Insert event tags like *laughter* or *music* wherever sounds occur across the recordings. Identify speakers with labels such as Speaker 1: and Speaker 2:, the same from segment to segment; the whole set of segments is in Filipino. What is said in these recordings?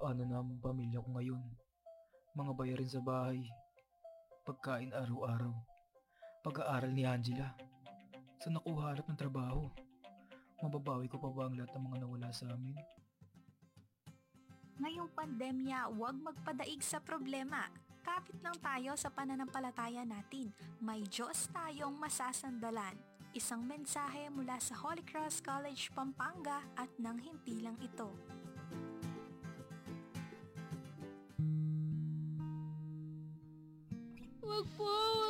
Speaker 1: Paano na ang pamilya ko ngayon? Mga bayarin sa bahay. Pagkain araw-araw. Pag-aaral ni Angela. Saan ako ng trabaho? Mababawi ko pa ba ang lahat ng mga nawala sa amin?
Speaker 2: Ngayong pandemya, huwag magpadaig sa problema. Kapit lang tayo sa pananampalataya natin. May Diyos tayong masasandalan. Isang mensahe mula sa Holy Cross College, Pampanga at nang hindi lang ito.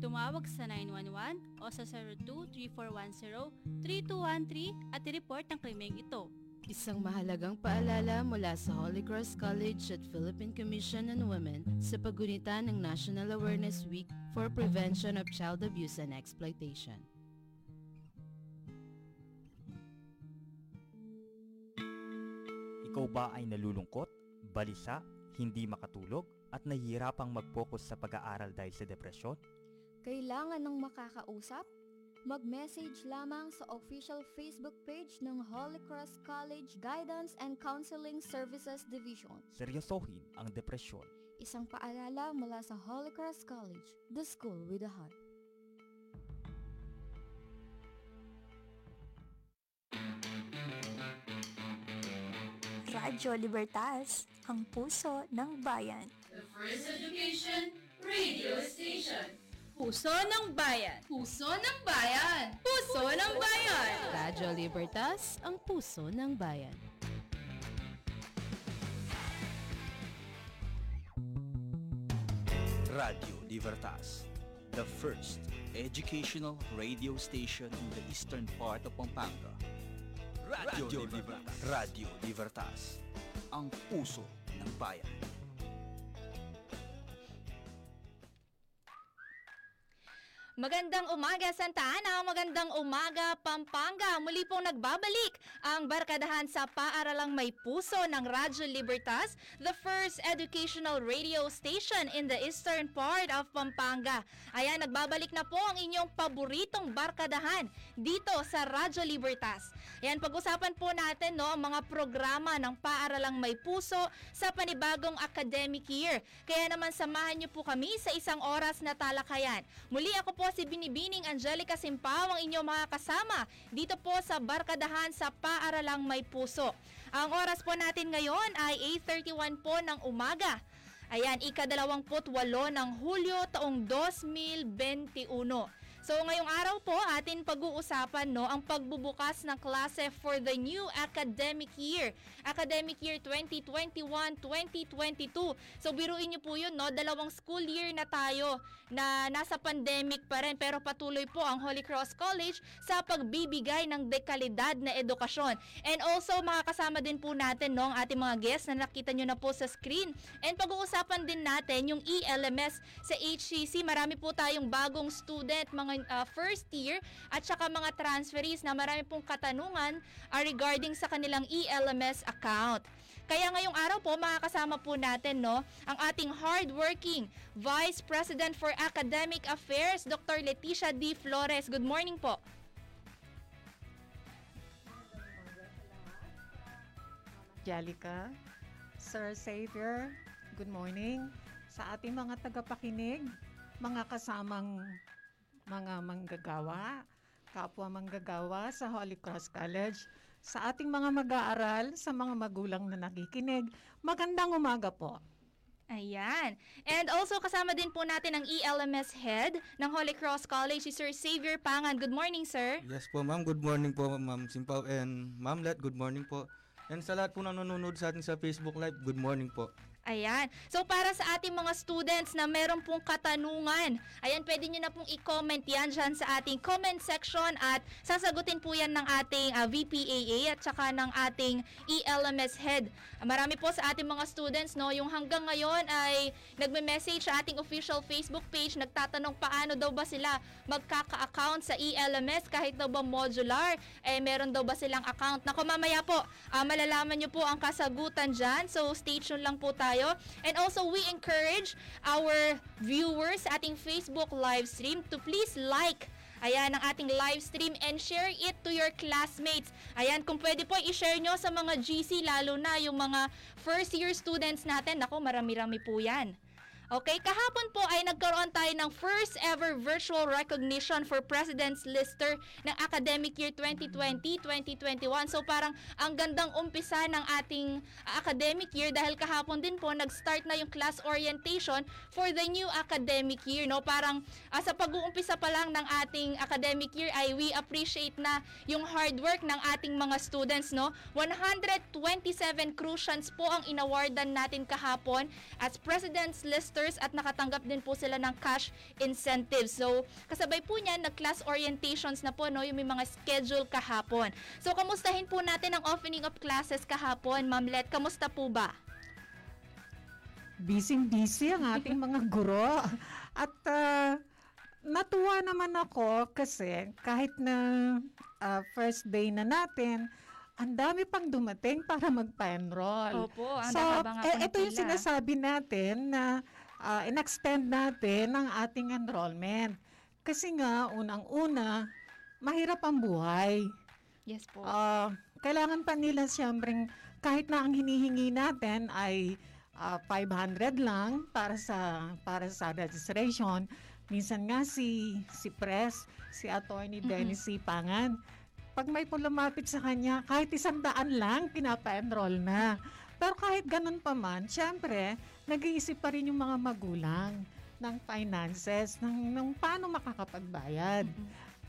Speaker 3: Tumawag sa 911 o sa 02-3410-3213 at i-report ang krimeng ito.
Speaker 4: Isang mahalagang paalala mula sa Holy Cross College at Philippine Commission on Women sa paggunita ng National Awareness Week for Prevention of Child Abuse and Exploitation.
Speaker 5: Ikaw ba ay nalulungkot, balisa, hindi makatulog, at nahihirapang mag-focus sa pag-aaral dahil sa depresyon?
Speaker 6: Kailangan ng makakausap? Mag-message lamang sa official Facebook page ng Holy Cross College Guidance and Counseling Services Division.
Speaker 5: Seryosohin ang depresyon.
Speaker 6: Isang paalala mula sa Holy Cross College, the school with a heart.
Speaker 2: Radyo Libertas, ang puso ng bayan.
Speaker 7: The First Education Radio Station.
Speaker 8: Puso ng Bayan!
Speaker 7: Puso ng Bayan!
Speaker 8: Puso ng Bayan!
Speaker 4: Radyo Libertas, ang puso ng bayan.
Speaker 9: Radio Libertas, the first educational radio station in the eastern part of Pampanga. Radio, Libertas. Radio Libertas, ang puso ng bayan.
Speaker 10: Magandang umaga Santa Ana, magandang umaga Pampanga. Muli pong nagbabalik ang barkadahan sa paaralang may puso ng Radyo Libertas, the first educational radio station in the eastern part of Pampanga. Ayan, nagbabalik na po ang inyong paboritong barkadahan dito sa Radyo Libertas. Ayan, pag-usapan po natin no, ang mga programa ng paaralang may puso sa panibagong academic year. Kaya naman samahan niyo po kami sa isang oras na talakayan. Muli ako po si Binibining Angelica Simpaw ang inyong mga kasama dito po sa Barkadahan sa Paaralang May Puso. Ang oras po natin ngayon ay 8.31 po ng umaga. Ayan, ikadalawamput-walo ng Hulyo taong 2021. So ngayong araw po atin pag-uusapan no ang pagbubukas ng klase for the new academic year. Academic year 2021-2022. So biruin niyo po 'yun no, dalawang school year na tayo na nasa pandemic pa rin pero patuloy po ang Holy Cross College sa pagbibigay ng dekalidad na edukasyon. And also mga kasama din po natin no ang ating mga guests na nakita niyo na po sa screen. And pag-uusapan din natin yung ELMS sa HCC. Marami po tayong bagong student, mga uh, first year at saka mga transferees na marami pong katanungan uh, regarding sa kanilang ELMS account. Kaya ngayong araw po makakasama po natin no ang ating hardworking Vice President for Academic Affairs Dr. Leticia D. Flores. Good morning po.
Speaker 11: Jalica, Sir Xavier, good morning. Sa ating mga tagapakinig, mga kasamang mga manggagawa, kapwa manggagawa sa Holy Cross College, sa ating mga mag-aaral, sa mga magulang na nakikinig, magandang umaga po.
Speaker 10: Ayan. And also kasama din po natin ang ELMS head ng Holy Cross College, si Sir Xavier Pangan. Good morning, sir.
Speaker 12: Yes po, ma'am. Good morning po, ma'am Simpaw. And ma'am Let, good morning po. And sa lahat po na nanonood sa atin sa Facebook Live, good morning po.
Speaker 10: Ayan. So para sa ating mga students na meron pong katanungan, ayan, pwede nyo na pong i-comment yan dyan sa ating comment section at sasagutin po yan ng ating uh, VPAA at saka ng ating ELMS head. Marami po sa ating mga students, no, yung hanggang ngayon ay nagme-message sa ating official Facebook page, nagtatanong paano daw ba sila magkaka-account sa ELMS kahit daw ba modular, eh meron daw ba silang account. Nako mamaya po, uh, malalaman nyo po ang kasagutan dyan. So stay tuned lang po tayo tayo. And also, we encourage our viewers sa ating Facebook live stream to please like Ayan ang ating live stream and share it to your classmates. Ayan, kung pwede po i-share nyo sa mga GC, lalo na yung mga first year students natin. Ako, marami-rami po yan. Okay, kahapon po ay nagkaroon tayo ng first ever virtual recognition for President's Lister ng academic year 2020-2021. So parang ang gandang umpisa ng ating uh, academic year dahil kahapon din po nag-start na yung class orientation for the new academic year. No? Parang uh, sa pag-uumpisa pa lang ng ating academic year ay we appreciate na yung hard work ng ating mga students. No? 127 crucians po ang inawardan natin kahapon as President's Lister testers at nakatanggap din po sila ng cash incentives. So, kasabay po niyan, nag-class orientations na po, no, yung may mga schedule kahapon. So, kamustahin po natin ang opening of classes kahapon. Ma'am Let, kamusta po ba?
Speaker 11: Busy-busy ang ating mga guro. At uh, natuwa naman ako kasi kahit na uh, first day na natin, ang dami pang dumating para magpa-enroll.
Speaker 10: Opo, ang
Speaker 11: so, eh, ito yung sinasabi natin na uh, in-extend natin ang ating enrollment. Kasi nga, unang-una, mahirap ang buhay.
Speaker 10: Yes po.
Speaker 11: Uh, kailangan pa nila siyempre, kahit na ang hinihingi natin ay uh, ah, 500 lang para sa para sa registration. Minsan nga si si Press, si Attorney mm-hmm. Dennis Sipangan, pag may lumapit sa kanya, kahit isang daan lang, pinapa-enroll na. Pero kahit ganun pa man, syempre, nag-iisip pa rin yung mga magulang ng finances, ng, ng paano makakapagbayad.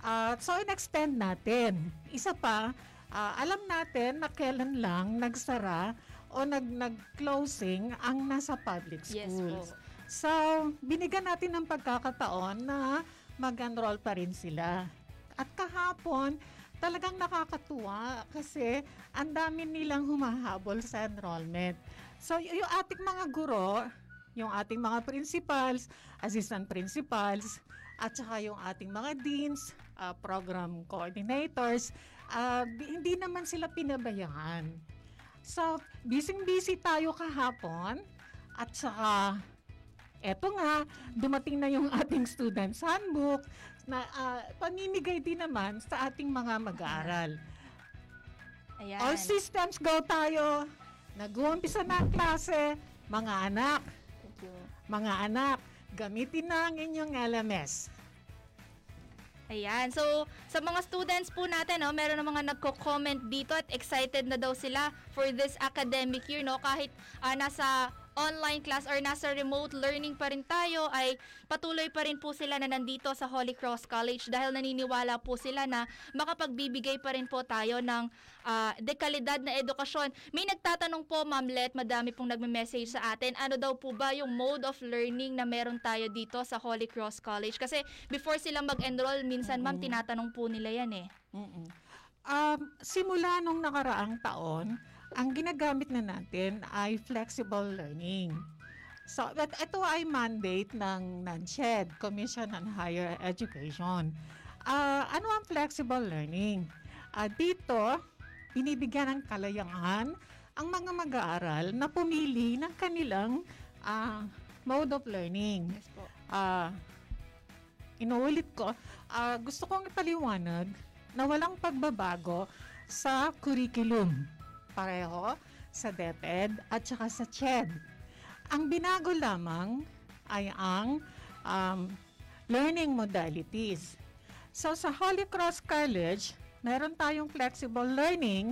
Speaker 11: Uh, so, in-extend natin. Isa pa, uh, alam natin na kailan lang nagsara o nag, nag-closing ang nasa public schools. Yes po. So, binigyan natin ng pagkakataon na mag-enroll pa rin sila. At kahapon, talagang nakakatuwa kasi ang dami nilang humahabol sa enrollment. So, y- yung ating mga guro, yung ating mga principals, assistant principals, at saka yung ating mga deans, uh, program coordinators, uh, hindi naman sila pinabayaan. So, busy-busy tayo kahapon at saka eto nga, dumating na yung *laughs* ating students handbook, na uh, pamimigay din naman sa ating mga mag-aaral. Ayan. All systems go tayo. Nag-uumpisa na ang klase. Mga anak, mga anak, gamitin na ang inyong LMS.
Speaker 10: Ayan. So, sa mga students po natin, no, meron na mga nagko-comment dito at excited na daw sila for this academic year, no? Kahit uh, nasa online class or nasa remote learning pa rin tayo ay patuloy pa rin po sila na nandito sa Holy Cross College dahil naniniwala po sila na makapagbibigay pa rin po tayo ng uh, dekalidad na edukasyon. May nagtatanong po, Ma'am Let, madami pong nagme-message sa atin, ano daw po ba yung mode of learning na meron tayo dito sa Holy Cross College? Kasi before sila mag-enroll, minsan, Ma'am, tinatanong po nila yan eh.
Speaker 11: Mm-mm. Um, simula nung nakaraang taon, ang ginagamit na natin ay flexible learning. So, but ito ay mandate ng NANSHED, Commission on Higher Education. Uh, ano ang flexible learning? Uh, dito, binibigyan ng kalayangan ang mga mag-aaral na pumili ng kanilang uh, mode of learning.
Speaker 10: Yes po.
Speaker 11: Uh, inuulit ko, uh, gusto kong ipaliwanag na walang pagbabago sa curriculum pareho sa DepEd at saka sa CHED. Ang binago lamang ay ang um, learning modalities. So sa Holy Cross College, meron tayong flexible learning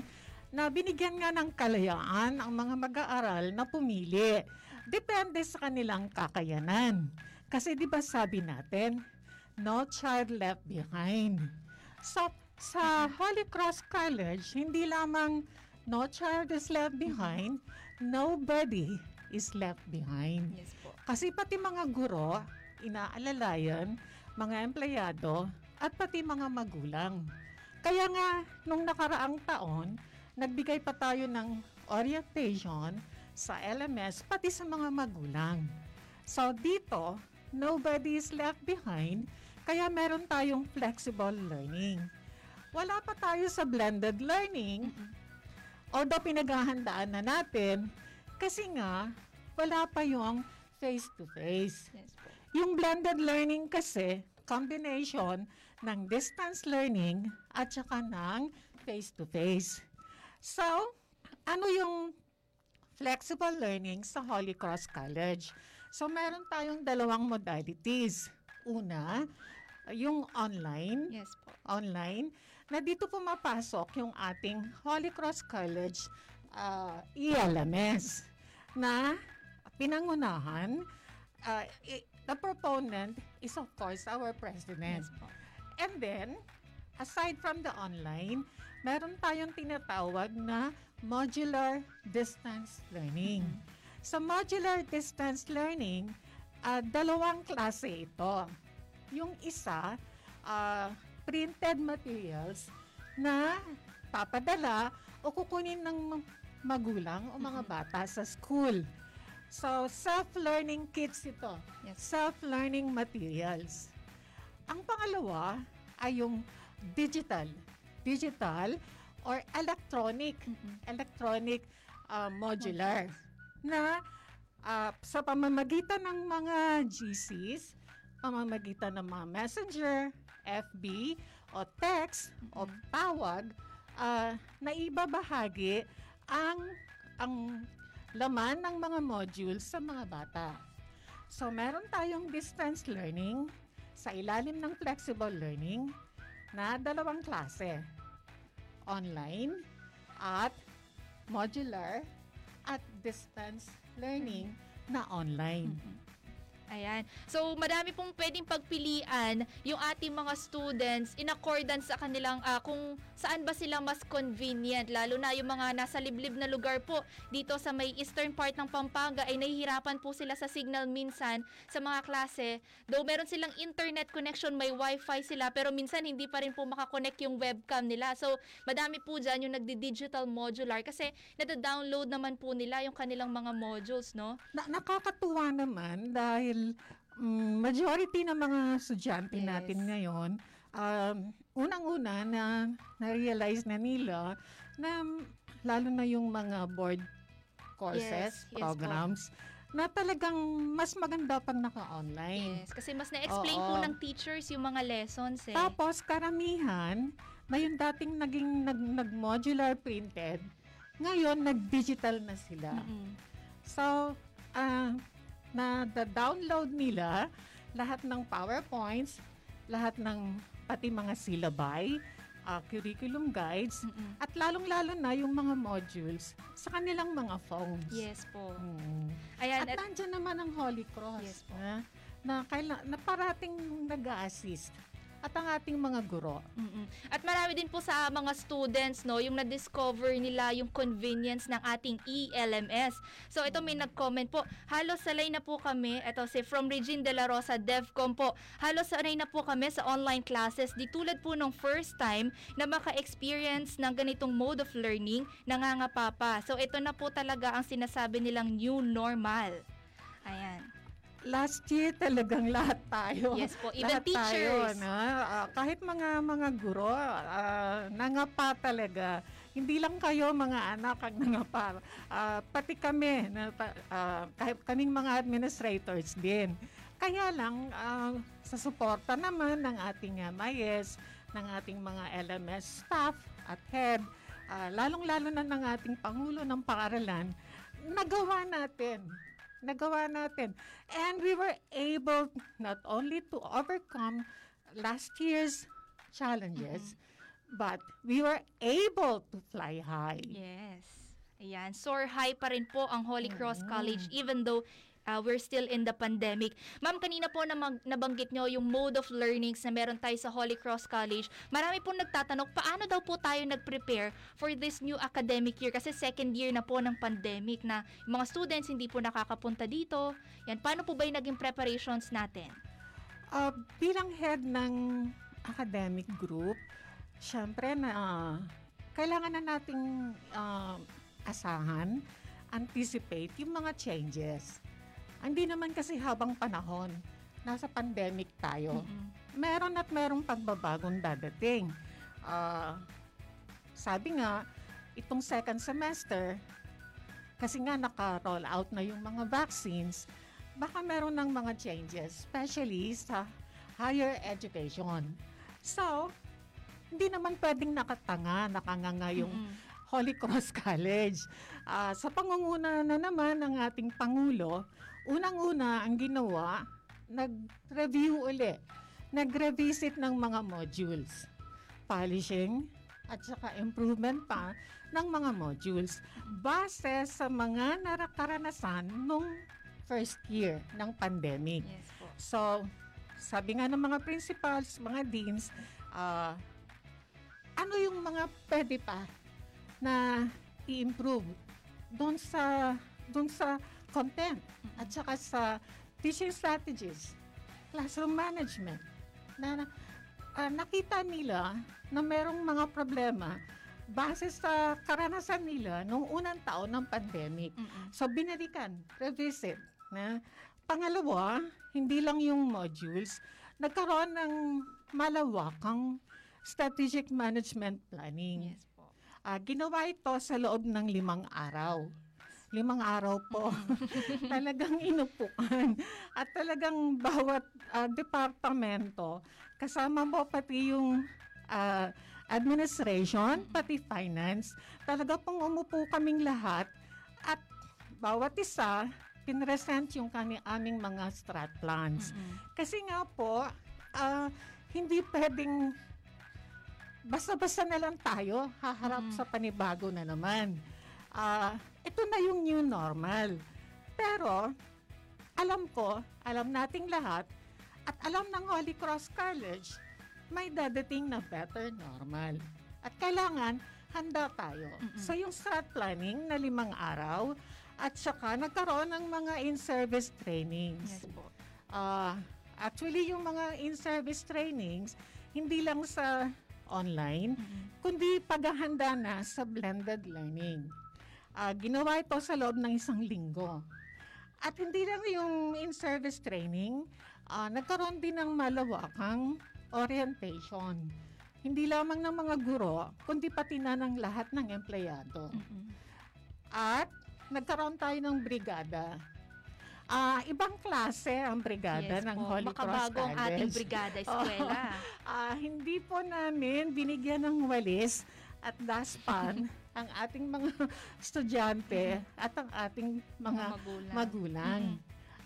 Speaker 11: na binigyan nga ng kalayaan ang mga mag-aaral na pumili. Depende sa kanilang kakayanan. Kasi di ba sabi natin, no child left behind. So, sa Holy Cross College, hindi lamang No child is left behind. Nobody is left behind.
Speaker 10: Yes po.
Speaker 11: Kasi pati mga guro, inaalalayan, mga empleyado, at pati mga magulang. Kaya nga, nung nakaraang taon, nagbigay pa tayo ng orientation sa LMS, pati sa mga magulang. So dito, nobody is left behind, kaya meron tayong flexible learning. Wala pa tayo sa blended learning, although pinaghahandaan na natin, kasi nga, wala pa yung face-to-face.
Speaker 10: Yes po.
Speaker 11: Yung blended learning kasi, combination ng distance learning at saka ng face-to-face. So, ano yung flexible learning sa Holy Cross College? So, meron tayong dalawang modalities. Una, yung online.
Speaker 10: Yes po.
Speaker 11: Online, na dito pumapasok yung ating Holy Cross College uh, ELMS na pinangunahan uh, the proponent is of course our president.
Speaker 10: Yes.
Speaker 11: And then, aside from the online, meron tayong tinatawag na modular distance learning. Sa modular distance learning, ah, dalawang klase ito. Yung isa, ah, printed materials na papadala o kukunin ng magulang o mga bata sa school. So, self-learning kits ito. Self-learning materials. Ang pangalawa ay yung digital. Digital or electronic. Electronic uh, modular. Na uh, sa pamamagitan ng mga GCs, pamamagitan ng mga messenger, FB, o text, o tawag, uh, na ibabahagi ang ang laman ng mga modules sa mga bata. So, meron tayong distance learning sa ilalim ng flexible learning na dalawang klase. Online at modular at distance learning na online.
Speaker 10: Ayan. So, madami pong pwedeng pagpilian yung ating mga students in accordance sa kanilang ah, kung saan ba sila mas convenient. Lalo na yung mga nasa liblib na lugar po dito sa may eastern part ng Pampanga ay nahihirapan po sila sa signal minsan sa mga klase. Though meron silang internet connection, may wifi sila, pero minsan hindi pa rin po makakonect yung webcam nila. So, madami po dyan yung nagdi-digital modular kasi nada-download naman po nila yung kanilang mga modules, no?
Speaker 11: Na, nakakatuwa naman dahil mm, majority ng mga estudyante
Speaker 10: Yes.
Speaker 11: natin ngayon, um, unang-una na na-realize na nila na lalo na yung mga board courses,
Speaker 10: Yes, yes po.
Speaker 11: programs, na talagang mas maganda pag naka-online.
Speaker 10: Yes, kasi mas na-explain
Speaker 11: Oo.
Speaker 10: po ng teachers yung mga lessons eh.
Speaker 11: Tapos karamihan na yung dating naging nag, nag-modular printed, ngayon nag-digital na sila. So, ah, na the download nila lahat ng PowerPoints, lahat ng pati mga syllabi, ah, curriculum guides, at lalong-lalo na yung mga modules sa kanilang mga phones.
Speaker 10: Yes po.
Speaker 11: Mm.
Speaker 10: Ayan,
Speaker 11: at,
Speaker 10: at-
Speaker 11: nandyan naman ang Holy Cross.
Speaker 10: Yes po.
Speaker 11: Na, na, kaila, na parating nag-assist at ang ating mga guro.
Speaker 10: Mm-mm. At marami din po sa mga students no, yung na-discover nila yung convenience ng ating ELMS. So ito may nag-comment po, halos sanay na po kami, ito si from Regine De La Rosa, DevCom po, halos sanay na po kami sa online classes. Di tulad po nung first time na maka-experience ng ganitong mode of learning, nangangapa pa. So ito na po talaga ang sinasabi nilang new normal. Ayan.
Speaker 11: Last year talagang *laughs* lahat tayo.
Speaker 10: Yes po, even
Speaker 11: lahat
Speaker 10: teachers.
Speaker 11: Tayo, no? Ah, kahit mga mga guro, ah, nangapa talaga. Hindi lang kayo mga anak ang nangapa. Ah, pati kami, na, ah, kahit kaming mga administrators din. Kaya lang, ah, sa suporta naman ng ating MIS, ng ating mga LMS staff at head, ah, lalong-lalo na ng ating Pangulo ng Paaralan, nagawa natin nagawa natin. And we were able not only to overcome last year's challenges, but we were able to fly high.
Speaker 10: Yes. Ayan, soar high pa rin po ang Holy Cross College even though uh, we're still in the pandemic. Ma'am, kanina po na mag- nabanggit nyo yung mode of learnings na meron tayo sa Holy Cross College. Marami pong nagtatanong, paano daw po tayo nag-prepare for this new academic year? Kasi second year na po ng pandemic na mga students hindi po nakakapunta dito. Yan, paano po ba yung naging preparations natin?
Speaker 11: Uh, bilang head ng academic group, syempre na uh, kailangan na nating uh, asahan, anticipate yung mga changes. Hindi naman kasi habang panahon, nasa pandemic tayo. Meron at merong pagbabagong dadating. Uh, sabi nga, itong second semester, kasi nga naka-roll out na yung mga vaccines, baka meron ng mga changes, especially sa higher education. So, hindi naman pwedeng nakatanga, nakanganga yung Holy Cross *laughs* College. Uh, sa pangunguna na naman ng ating Pangulo, unang-una ang ginawa, nag-review uli, nag-revisit ng mga modules, polishing, at saka improvement pa ng mga modules base sa mga narakaranasan nung first year ng pandemic.
Speaker 10: Yes po.
Speaker 11: So, sabi nga ng mga principals, mga deans, uh, ano yung mga pwede pa na i-improve doon sa doon sa content at saka sa teaching strategies, classroom management na uh, nakita nila na merong mga problema base sa karanasan nila nung unang taon ng pandemic.
Speaker 10: Mm-mm.
Speaker 11: So binalikan, revisit na pangalawa, hindi lang yung modules, nagkaroon ng malawakang strategic management planning.
Speaker 10: Yes po.
Speaker 11: Ah, ginawa ito sa loob ng limang araw. Limang araw po. *laughs* talagang inupukan. At talagang bawat ah, departamento, kasama mo pati yung ah, administration, pati finance, talaga pong umupo kaming lahat at bawat isa, pinresent yung kani aming mga strat plans. Kasi nga po, ah, hindi pwedeng basta-basta na lang tayo haharap sa panibago na naman. Ah, ito na yung new normal. Pero, alam ko, alam nating lahat, at alam ng Holy Cross College, may dadating na better normal. At kailangan, handa tayo. So, yung strat planning na limang araw, at saka nagkaroon ng mga in-service trainings.
Speaker 10: Yes po.
Speaker 11: Ah, actually, yung mga in-service trainings, hindi lang sa online, kundi paghahanda na sa blended learning. Ah, ginawa ito sa loob ng isang linggo. At hindi lang yung in-service training, ah, nagkaroon din ng malawakang orientation. Hindi lamang ng mga guro, kundi pati na ng lahat ng empleyado. At nagkaroon tayo ng brigada. Ah, ibang klase ang brigada
Speaker 10: Yes
Speaker 11: ng
Speaker 10: po.
Speaker 11: Holy Cross
Speaker 10: Makabago ang ating brigada, *laughs* eskwela.
Speaker 11: Ah, hindi po namin binigyan ng walis at daspan *laughs* ang ating mga *laughs* estudyante at ang ating mga
Speaker 10: magulang.
Speaker 11: magulang.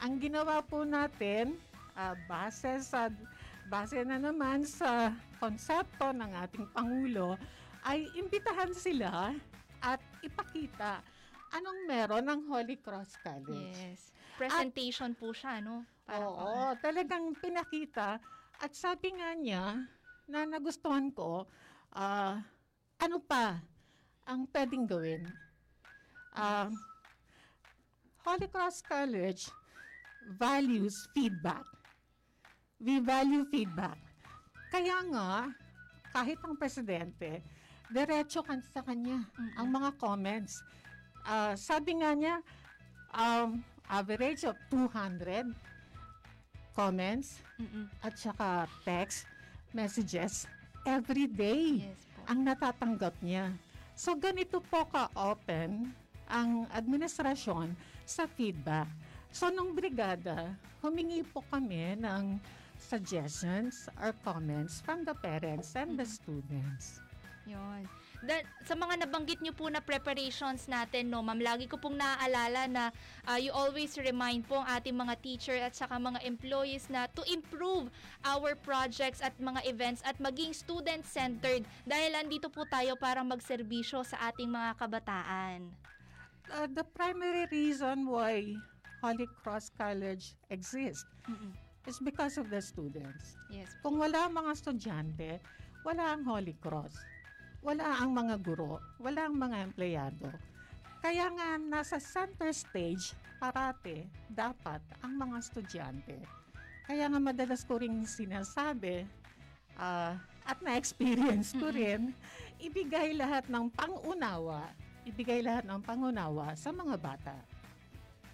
Speaker 11: Ang ginawa po natin, ah, base sa base na naman sa konsepto ng ating Pangulo, ay imbitahan sila at ipakita anong meron ng Holy Cross College.
Speaker 10: Yes. Presentation po siya, no? Parang,
Speaker 11: Oo, talagang pinakita. At sabi nga niya, na nagustuhan ko, ah, ano pa ang pwedeng gawin? Ah, Holy Cross College values feedback. We value feedback. Kaya nga, kahit ang presidente, diretso kan sa kanya ang mga comments. Ah, sabi nga niya, um, average of 200 comments at saka text messages every day
Speaker 10: Yes po.
Speaker 11: ang natatanggap niya. So ganito po ka-open ang administrasyon sa feedback. So nung brigada, humingi po kami ng suggestions or comments from the parents and the students.
Speaker 10: Yun. Da- sa mga nabanggit niyo po na preparations natin, no, ma'am, lagi ko pong naaalala na ah, you always remind po ang ating mga teacher at saka mga employees na to improve our projects at mga events at maging student-centered dahil andito po tayo para magserbisyo sa ating mga kabataan.
Speaker 11: Uh, the primary reason why Holy Cross College exists. It's because of the students.
Speaker 10: Yes.
Speaker 11: Kung wala mga estudyante, wala ang Holy Cross. Wala ang mga guro, wala ang mga empleyado. Kaya nga nasa center stage parate dapat ang mga estudyante. Kaya nga madalas ko rin sinasabi ah, at na-experience ko rin, ibigay lahat ng pangunawa, ibigay lahat ng pangunawa sa mga bata.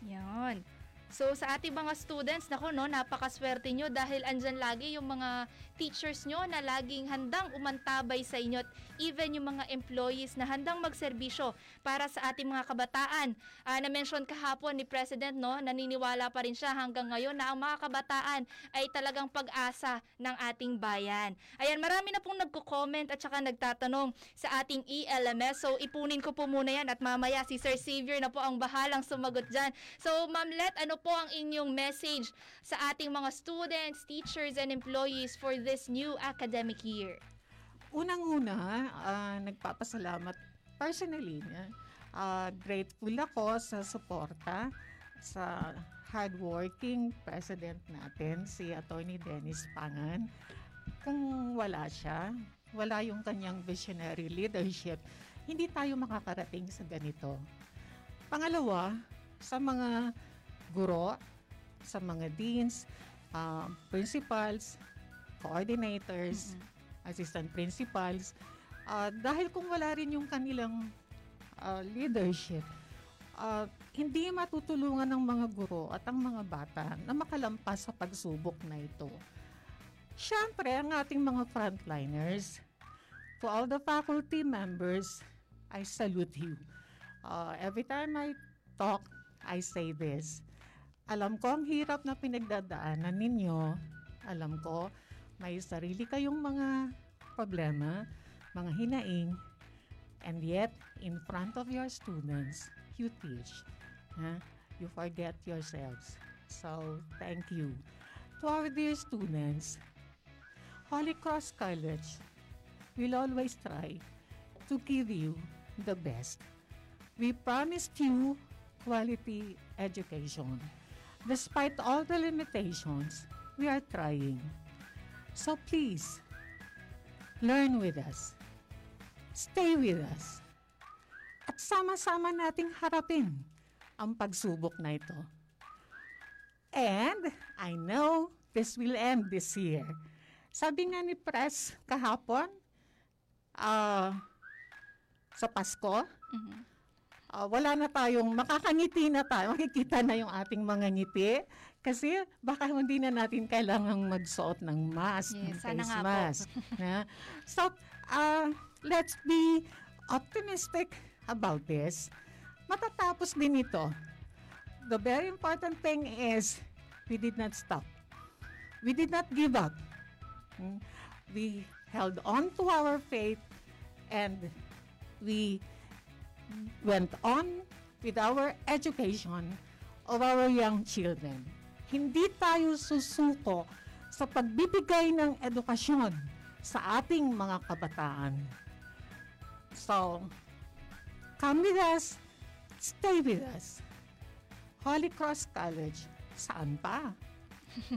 Speaker 10: Yan. So sa ating mga students, nako no, napakaswerte nyo dahil andyan lagi yung mga teachers nyo na laging handang umantabay sa inyo at even yung mga employees na handang magserbisyo para sa ating mga kabataan. Ah, na-mention kahapon ni President, no, naniniwala pa rin siya hanggang ngayon na ang mga kabataan ay talagang pag-asa ng ating bayan. Ayan, marami na pong nagko-comment at saka nagtatanong sa ating ELMS. So ipunin ko po muna yan at mamaya si Sir Xavier na po ang bahalang sumagot dyan. So Ma'am Let, ano po ang inyong message sa ating mga students, teachers, and employees for this new academic year?
Speaker 11: Unang-una, ah, nagpapasalamat personally. ah, grateful ako sa suporta sa hardworking president natin, si Attorney Dennis Pangan. Kung wala siya, wala yung kanyang visionary leadership, hindi tayo makakarating sa ganito. Pangalawa, sa mga guro, sa mga deans, ah, principals, coordinators, assistant principals. Ah, dahil kung wala rin yung kanilang ah, leadership, ah, hindi matutulungan ng mga guro at ang mga bata na makalampas sa pagsubok na ito. Siyempre, ang ating mga frontliners, to all the faculty members, I salute you. Ah, every time I talk, I say this. Alam ko ang hirap na pinagdadaanan ninyo. Alam ko may sarili kayong mga problema, mga hinaing, and yet, in front of your students, you teach. Huh? You forget yourselves. So, thank you. To our dear students, Holy Cross College will always try to give you the best. We promised you quality education. Despite all the limitations, we are trying. So please, learn with us. Stay with us. At sama-sama nating harapin ang pagsubok na ito. And I know this will end this year. Sabi nga ni Press kahapon, ah, sa Pasko, ah, wala na tayong, makakangiti na tayo, makikita na yung ating mga ngiti. Kasi baka hindi na natin kailangang magsuot ng mask, ng
Speaker 10: Yes, sana
Speaker 11: face mask. na? So, ah, let's be optimistic about this. Matatapos din ito. The very important thing is we did not stop. We did not give up. Mm. We held on to our faith and we went on with our education of our young children. Hindi tayo susuko sa pagbibigay ng edukasyon sa ating mga kabataan. So, come with us, stay with us. Holy Cross College, saan pa? *laughs*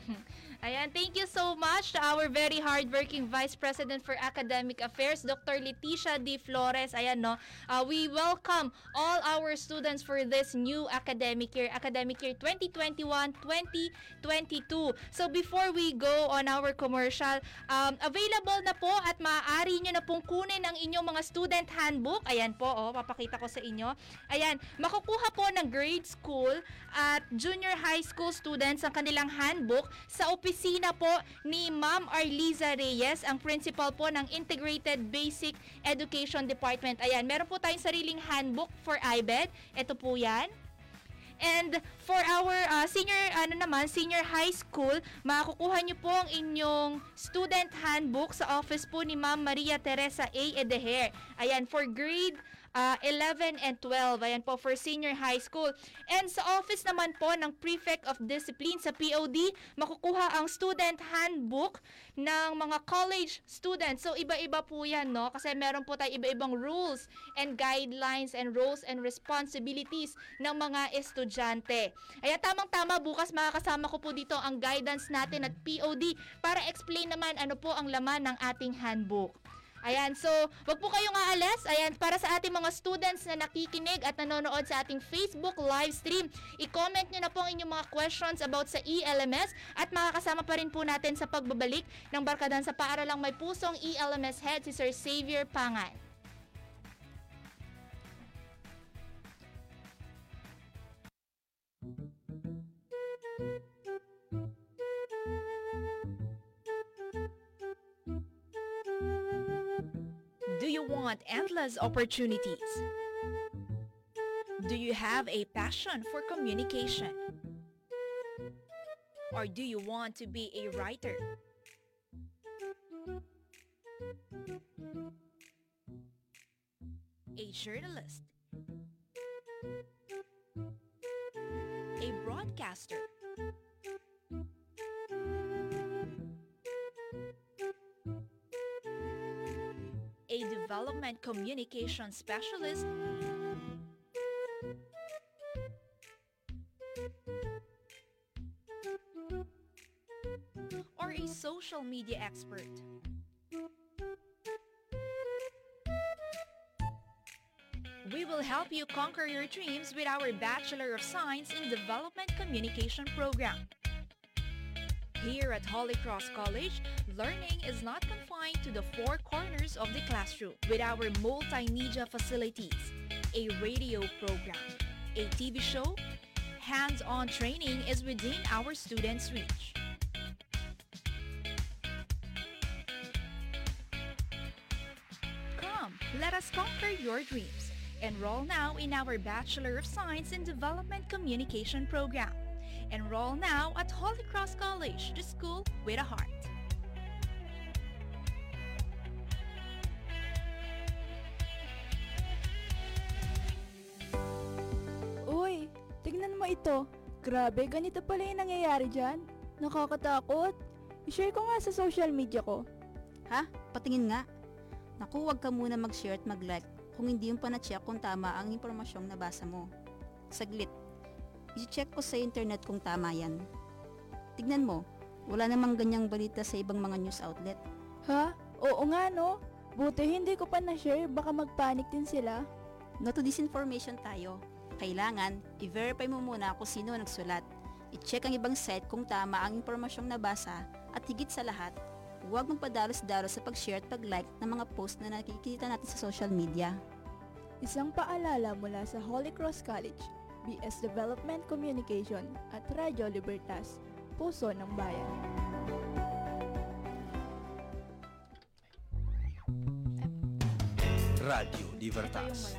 Speaker 10: Ayan, thank you so much to our very hardworking Vice President for Academic Affairs, Dr. Leticia D. Flores. Ayan, no? Uh, we welcome all our students for this new academic year, academic year 2021-2022. So before we go on our commercial, um, available na po at maaari nyo na pong kunin ang inyong mga student handbook. Ayan po, oh, papakita ko sa inyo. Ayan, makukuha po ng grade school at junior high school students ang kanilang handbook sa opisina po ni Ma'am Arliza Reyes, ang principal po ng Integrated Basic Education Department. Ayan, meron po tayong sariling handbook for IBED. Ito po yan. And for our uh, senior ano naman, senior high school, makukuha niyo po ang inyong student handbook sa office po ni Ma'am Maria Teresa A. Edeher. Ayan, for grade ah, 11 and 12. Ayan po for senior high school. And sa office naman po ng Prefect of Discipline sa POD, makukuha ang student handbook ng mga college students. So iba-iba po yan, no? Kasi meron po tayo iba-ibang rules and guidelines and roles and responsibilities ng mga estudyante. Ayan, tamang-tama bukas makakasama ko po dito ang guidance natin at POD para explain naman ano po ang laman ng ating handbook. Ayan, so wag po kayong aalis. Ayan, para sa ating mga students na nakikinig at nanonood sa ating Facebook live stream, i-comment nyo na po ang inyong mga questions about sa ELMS at makakasama pa rin po natin sa pagbabalik ng Barkadan sa Paaralang May Pusong ELMS Head si Sir Xavier Pangan. Do you want endless opportunities? Do you have a passion for communication? Or do you want to be a writer? A journalist? A broadcaster? Development communication specialist? Or a social media expert? We will help you conquer your dreams with our Bachelor of Science in Development Communication program. Here at Holy Cross College, learning is not confined to the four corners of the classroom. With our multimedia facilities, a radio program, a TV show, hands-on training is within our students' reach. Come, let us conquer your dreams. Enroll now in our Bachelor of Science in Development Communication program. Enroll now at Holy Cross College, the school with a heart.
Speaker 13: Ito. Grabe, ganito pala yung nangyayari dyan. Nakakatakot. I-share ko nga sa social media ko.
Speaker 14: Ha? Patingin nga. Naku, wag ka muna mag-share at mag-like kung hindi yung pa-check kung tama ang impormasyong nabasa mo. Saglit. I-check ko sa internet kung tama yan. Tignan mo, wala namang ganyang balita sa ibang mga news outlet.
Speaker 13: Ha? Oo nga no. Buti hindi ko pa na-share, baka mag-panic din sila.
Speaker 14: No to disinformation tayo. Kailangan, i-verify mo muna kung sino ang nagsulat. I-check ang ibang site kung tama ang impormasyong nabasa at higit sa lahat, huwag magpadalos-dalos sa pag-share at pag-like ng mga post na nakikita natin sa social media.
Speaker 13: Isang paalala mula sa Holy Cross College, BS Development Communication at Radyo Libertas, Puso ng Bayan.
Speaker 9: Radio Libertas,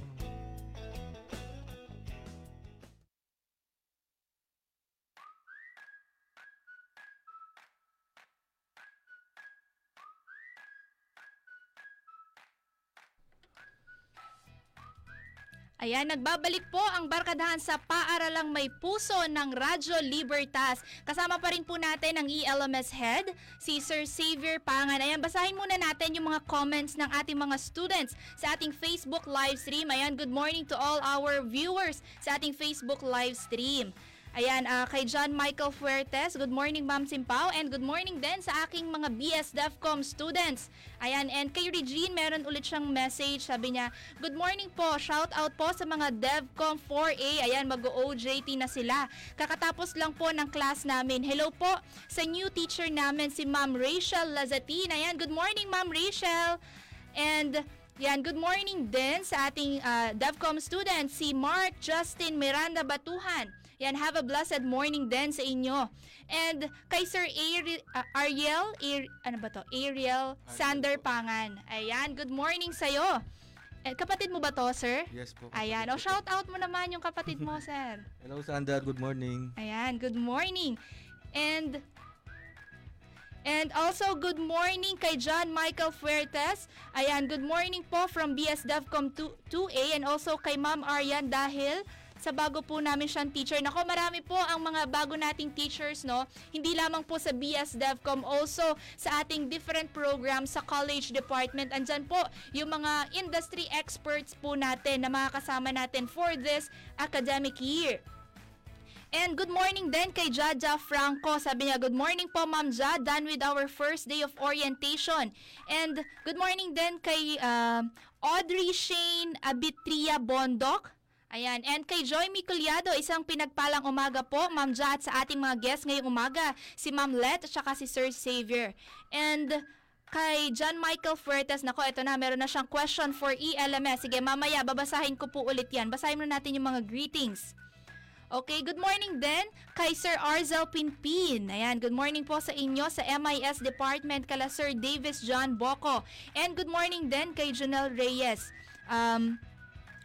Speaker 10: Ayan, nagbabalik po ang barkadahan sa paaralang may puso ng Radyo Libertas. Kasama pa rin po natin ang ELMS Head, si Sir Xavier Pangan. Ayan, basahin muna natin yung mga comments ng ating mga students sa ating Facebook live stream. Ayan, good morning to all our viewers sa ating Facebook live stream. Ayan, ah, kay John Michael Fuertes, good morning Ma'am Simpao and good morning din sa aking mga BS DEFCOM students. Ayan, and kay Regine, meron ulit siyang message, sabi niya, good morning po, shout out po sa mga DEVCOM 4A, ayan, mag-OJT na sila. Kakatapos lang po ng class namin. Hello po sa new teacher namin, si Ma'am Rachel Lazatin. Ayan, good morning Ma'am Rachel. And yan, good morning din sa ating uh, DevCom student, si Mark Justin Miranda Batuhan. Yan, have a blessed morning din sa inyo. And kay Sir Ari- uh, Ariel, Ar- ano ba to? Ariel Sander Pangan. Ayan, good morning sa'yo. Eh, kapatid mo ba to, sir?
Speaker 12: Yes po.
Speaker 10: Ayan. O, shout out mo naman yung kapatid mo, *laughs* sir.
Speaker 12: Hello Sandra, good morning.
Speaker 10: Ayan, good morning. And And also, good morning kay John Michael Fuertes. Ayan, good morning po from BS DevCom 2, 2A and also kay Ma'am Aryan dahil sa bago po namin siyang teacher. Nako, marami po ang mga bago nating teachers, no? Hindi lamang po sa BS DevCom, also sa ating different programs sa college department. Andyan po yung mga industry experts po natin na makakasama natin for this academic year. And good morning din kay Jaja Franco. Sabi niya, good morning po Ma'am Ja, done with our first day of orientation. And good morning din kay uh, Audrey Shane Abitria Bondok. Ayan. And kay Joy Miculiado, isang pinagpalang umaga po, Ma'am Ja, at sa ating mga guests ngayong umaga, si Ma'am Let at saka si Sir Xavier. And kay John Michael Fuertes, nako, ito na, meron na siyang question for ELMS. Sige, mamaya, babasahin ko po ulit yan. Basahin mo natin yung mga greetings. Okay, good morning din kay Sir Arzel Pinpin. Ayan, good morning po sa inyo sa MIS Department kala Sir Davis John Boco. And good morning din kay Janelle Reyes. Um,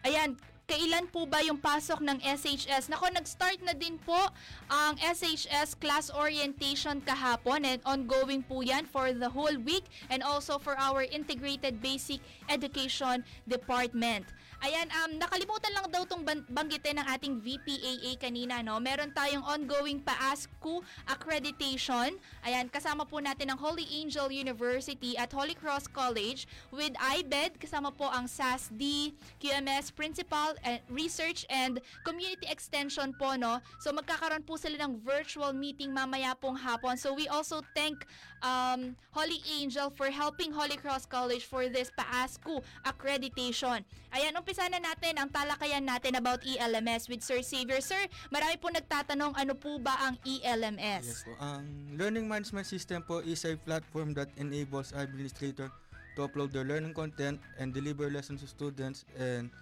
Speaker 10: ayan, kailan po ba yung pasok ng SHS? Nako, nag-start na din po ang SHS class orientation kahapon and ongoing po yan for the whole week and also for our integrated basic education department. Ayan, um, nakalimutan lang daw itong banggitin ng ating VPAA kanina, no? Meron tayong ongoing PASCU accreditation. Ayan, kasama po natin ang Holy Angel University at Holy Cross College with IBED, kasama po ang SASD, QMS Principal, uh, Research and Community Extension po, no? So, magkakaroon po sila ng virtual meeting mamaya pong hapon. So, we also thank um, Holy Angel for helping Holy Cross College for this PASCU accreditation. Ayan, umpisa na natin ang talakayan natin about ELMS with Sir Xavier. Sir, marami po nagtatanong ano po ba ang ELMS?
Speaker 12: Yes po. Ang Learning Management System po is a platform that enables administrator to upload their learning content and deliver lessons to students and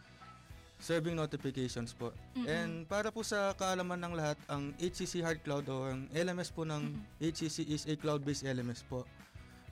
Speaker 12: serving notifications po.
Speaker 15: Mm-mm.
Speaker 12: And para po sa kaalaman ng lahat, ang HCC Hard Cloud o ang LMS po ng HCC is a cloud-based LMS po.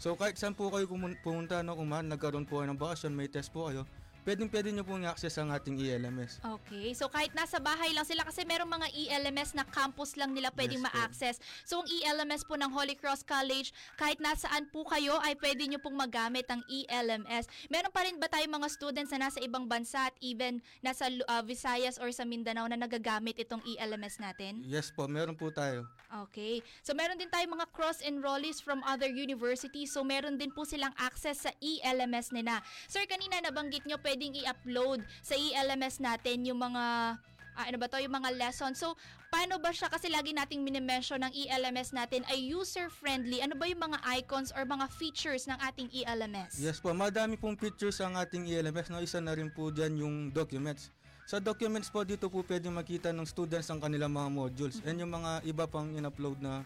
Speaker 12: So kahit saan po kayo pumun- pumunta no, kuman, nagkaroon po kayo ng bakasyon, may test po kayo, pwedeng pwede nyo pong i-access ang ating ELMS.
Speaker 10: Okay. So kahit nasa bahay lang sila kasi merong mga ELMS na campus lang nila pwedeng
Speaker 12: Yes
Speaker 10: ma-access. So ang ELMS po ng Holy Cross College, kahit nasaan po kayo ay pwede nyo pong magamit ang ELMS. Meron pa rin ba tayong mga students na nasa ibang bansa at even nasa uh, Visayas or sa Mindanao na nagagamit itong ELMS natin?
Speaker 12: Yes po, meron po tayo.
Speaker 10: Okay. So meron din tayong mga cross-enrollees from other universities. So meron din po silang access sa ELMS nila. Sir, kanina nabanggit nyo pwedeng i-upload sa ELMS natin yung mga ah, ano ba to, yung mga lessons. So, paano ba siya? Kasi lagi nating minimension ng ELMS natin ay user-friendly. Ano ba yung mga icons or mga features ng ating ELMS?
Speaker 12: Yes po, madami pong features ang ating ELMS. No? Isa na rin po dyan yung documents. Sa documents po, dito po pwede makita ng students ang kanilang mga modules and yung mga iba pang in-upload na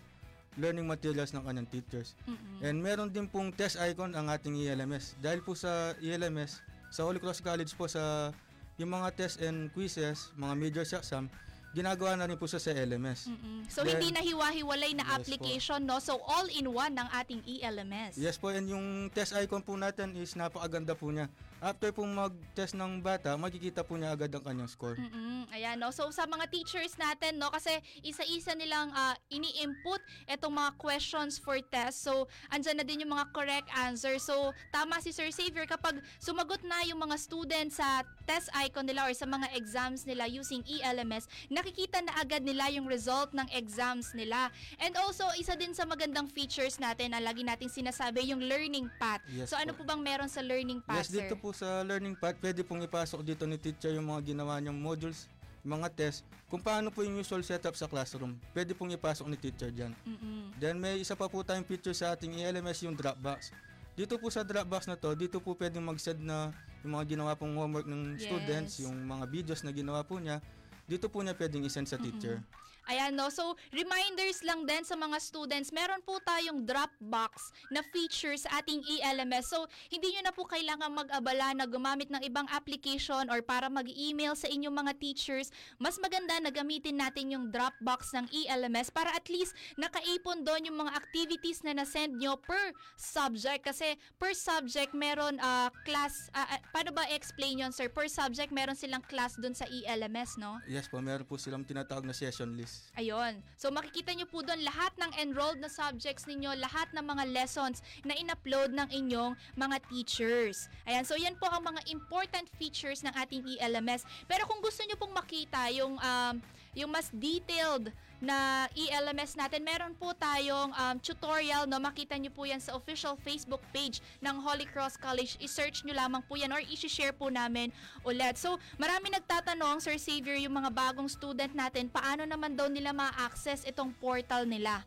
Speaker 12: learning materials ng kanyang teachers.
Speaker 10: Mm-mm.
Speaker 12: And meron din pong test icon ang ating ELMS. Dahil po sa ELMS, sa Holy Cross College po sa yung mga test and quizzes, mga major exam, ginagawa na rin po sa LMS.
Speaker 10: Mm-mm. So,
Speaker 12: Then-
Speaker 10: hindi na hiwa-hiwalay na
Speaker 12: Yes po.
Speaker 10: application, no? So, all in one ng ating ELMS.
Speaker 12: Yes po, and yung test icon po natin is napakaganda po niya. After pong mag-test ng bata, makikita po niya agad ang kanyang score.
Speaker 10: Mm-mm. Ayan, no? So, sa mga teachers natin, no? Kasi isa-isa nilang ah, ini-input itong mga questions for test. So, andyan na din yung mga correct answer. So, tama si Sir Xavier kapag sumagot na yung mga students sa test icon nila or sa mga exams nila using ELMS, nakikita na agad nila yung result ng exams nila. And also, isa din sa magandang features natin na lagi nating sinasabi, yung learning path.
Speaker 12: Yes
Speaker 10: so, ano po bang meron sa learning path,
Speaker 12: Yes, dito
Speaker 10: sir?
Speaker 12: Po sa learning path, pwede pong ipasok dito ni teacher yung mga ginawa niyang modules, mga test, kung paano po yung usual setup sa classroom. Pwede pong ipasok ni teacher dyan.
Speaker 10: Mm-mm.
Speaker 12: Then may isa pa po tayong feature sa ating ELMS, yung Dropbox. Dito po sa Dropbox na to, dito po pwedeng mag-send na yung mga ginawa pong homework ng
Speaker 10: Yes.
Speaker 12: students, yung mga videos na ginawa po niya, dito po niya pwedeng isend sa teacher.
Speaker 10: Ayan, no? So, reminders lang din sa mga students, meron po tayong Dropbox na feature sa ating ELMS. So, hindi nyo na po kailangan mag-abala na gumamit ng ibang application or para mag-email sa inyong mga teachers. Mas maganda na gamitin natin yung Dropbox ng ELMS para at least nakaipon doon yung mga activities na nasend nyo per subject. Kasi per subject, meron uh, class, uh, uh, paano ba explain yon sir? Per subject, meron silang class doon sa ELMS, no?
Speaker 12: Yes po, meron po silang tinatawag na session list.
Speaker 10: Ayun. So makikita nyo po doon lahat ng enrolled na subjects ninyo, lahat ng mga lessons na in-upload ng inyong mga teachers. Ayan, so yan po ang mga important features ng ating ELMS. Pero kung gusto nyo pong makita yung um, yung mas detailed na ELMS natin, meron po tayong um, tutorial, no? Makita nyo po yan sa official Facebook page ng Holy Cross College. I-search nyo lamang po yan or i-share po namin ulit. So, marami nagtatanong, Sir Xavier, yung mga bagong student natin, paano naman daw nila ma-access itong portal nila?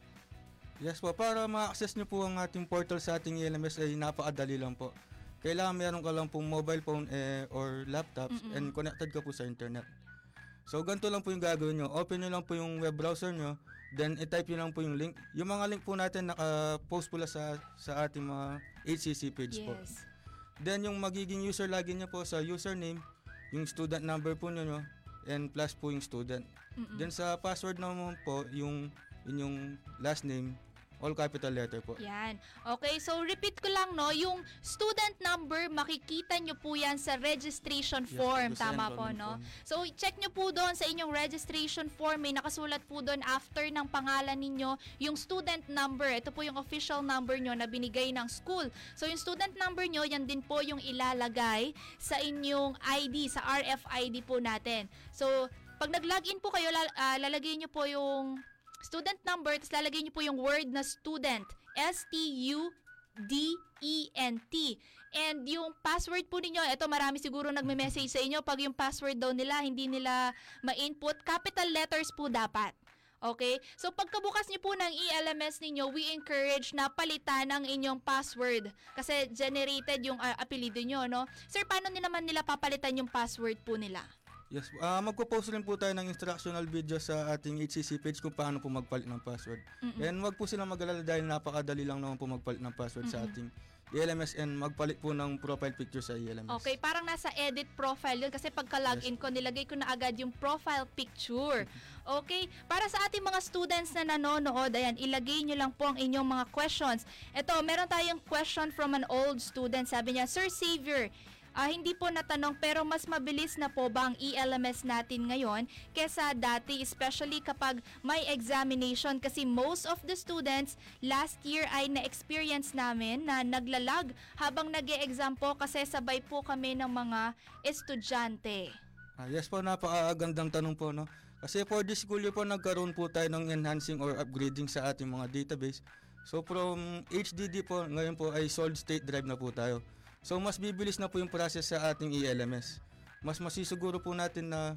Speaker 12: Yes po, para ma-access nyo po ang ating portal sa ating ELMS ay napakadali lang po. Kailangan meron ka lang pong mobile phone eh, or laptops
Speaker 10: Mm-mm.
Speaker 12: and connected ka po sa internet. So ganito lang po yung gagawin nyo. Open nyo lang po yung web browser nyo, then i-type nyo lang po yung link. Yung mga link po natin naka-post pula sa, sa ating mga HCC page po.
Speaker 10: Yes.
Speaker 12: Then yung magiging user login nyo po sa username, yung student number po nyo, nyo and plus po yung student.
Speaker 10: Mm-mm.
Speaker 12: Then sa password naman po, yung inyong last name, all capital letter po.
Speaker 10: Yan. Okay, so repeat ko lang no, yung student number makikita nyo po yan sa registration
Speaker 12: Yes,
Speaker 10: form, tama po no?
Speaker 12: form.
Speaker 10: So check nyo po doon sa inyong registration form, may nakasulat po doon after ng pangalan ninyo, yung student number. Ito po yung official number nyo na binigay ng school. So yung student number nyo, yan din po yung ilalagay sa inyong ID, sa RFID po natin. So pag nag-login po kayo, lal- ah, lalagay nyo po yung student number, tapos lalagay niyo po yung word na student. S-T-U-D-E-N-T. And yung password po ninyo, ito marami siguro nagme-message sa inyo, pag yung password daw nila, hindi nila ma-input, capital letters po dapat. Okay? So pagkabukas niyo po ng ELMS ninyo, we encourage na palitan ang inyong password kasi generated yung uh, apelido nyo, no? Sir, paano nila naman nila papalitan yung password po nila?
Speaker 12: Yes, uh, magpo-post rin po tayo ng instructional video sa ating HCC page kung paano po magpalit ng password.
Speaker 10: Mm-mm.
Speaker 12: And wag po silang mag-alala dahil napakadali lang naman po magpalit ng password sa
Speaker 10: Mm-mm.
Speaker 12: ating ELMS and magpalit po ng profile picture sa ELMS.
Speaker 10: Okay, parang nasa edit profile yun kasi pagka-login ko, nilagay ko na agad yung profile picture. Okay, para sa ating mga students na nanonood, ayan, ilagay nyo lang po ang inyong mga questions. Ito, meron tayong question from an old student. Sabi niya, Sir Xavier, Ah, hindi po natanong pero mas mabilis na po ba ang ELMS natin ngayon kesa dati especially kapag may examination kasi most of the students last year ay na-experience namin na naglalag habang nag exam po kasi sabay po kami ng mga estudyante.
Speaker 12: Ah, yes po, napakagandang tanong po, no? Kasi for this school po, nagkaroon po tayo ng enhancing or upgrading sa ating mga database. So from HDD po, ngayon po ay solid state drive na po tayo. So mas bibilis na po yung process sa ating ELMS. Mas masisiguro po natin na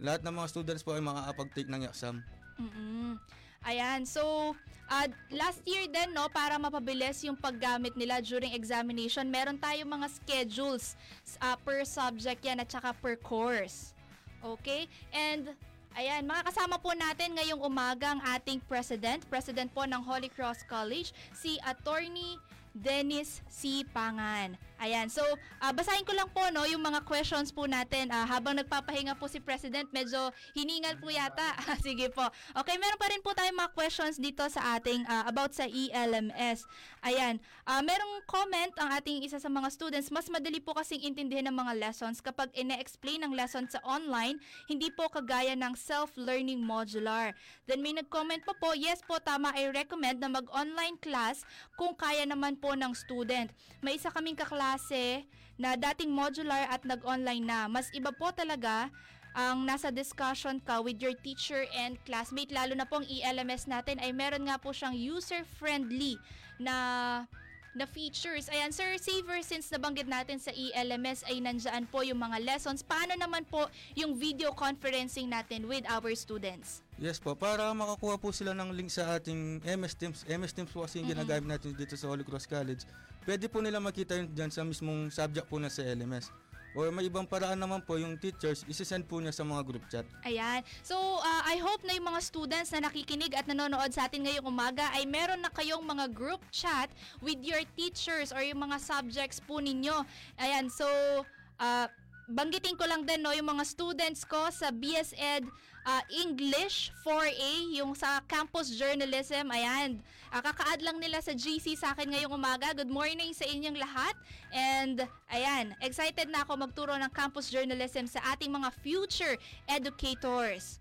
Speaker 12: lahat ng mga students po ay makakapag-take ng exam.
Speaker 10: mm Ayan, so uh, last year din no para mapabilis yung paggamit nila during examination, meron tayong mga schedules uh, per subject yan at saka per course. Okay? And Ayan, makakasama po natin ngayong umaga ang ating president, president po ng Holy Cross College, si Attorney Dennis C. Pangan. Ayan, so ah, basahin ko lang po no yung mga questions po natin Ah, habang nagpapahinga po si President, medyo hiningal po yata. *laughs* Sige po. Okay, meron pa rin po tayong mga questions dito sa ating ah, about sa ELMS. Ayan, ah, merong comment ang ating isa sa mga students, mas madali po kasing intindihin ng mga lessons kapag ine-explain ang lesson sa online, hindi po kagaya ng self-learning modular. Then may nag-comment pa po, yes po tama, I recommend na mag-online class kung kaya naman po ng student. May isa kaming kaklase na dating modular at nag-online na. Mas iba po talaga ang nasa discussion ka with your teacher and classmate lalo na pong ELMS natin ay meron nga po siyang user-friendly na na features. Ayan, Sir Saver, since nabanggit natin sa ELMS ay nandyan po yung mga lessons. Paano naman po yung video conferencing natin with our students?
Speaker 12: Yes po, para makakuha po sila ng link sa ating MS Teams. MS Teams po kasi yung
Speaker 10: Mm-mm.
Speaker 12: ginagamit natin dito sa Holy Cross College. Pwede po nila makita yun dyan sa mismong subject po na sa LMS. Or may ibang paraan naman po yung teachers, isi-send po niya sa mga group chat.
Speaker 10: Ayan. So, uh, I hope na yung mga students na nakikinig at nanonood sa atin ngayong umaga ay meron na kayong mga group chat with your teachers or yung mga subjects po ninyo. Ayan. So, uh, banggitin ko lang din no yung mga students ko sa BS Ed uh, English 4A yung sa campus journalism ayan uh, kaka-add lang nila sa GC sa akin ngayong umaga good morning sa inyong lahat and ayan excited na ako magturo ng campus journalism sa ating mga future educators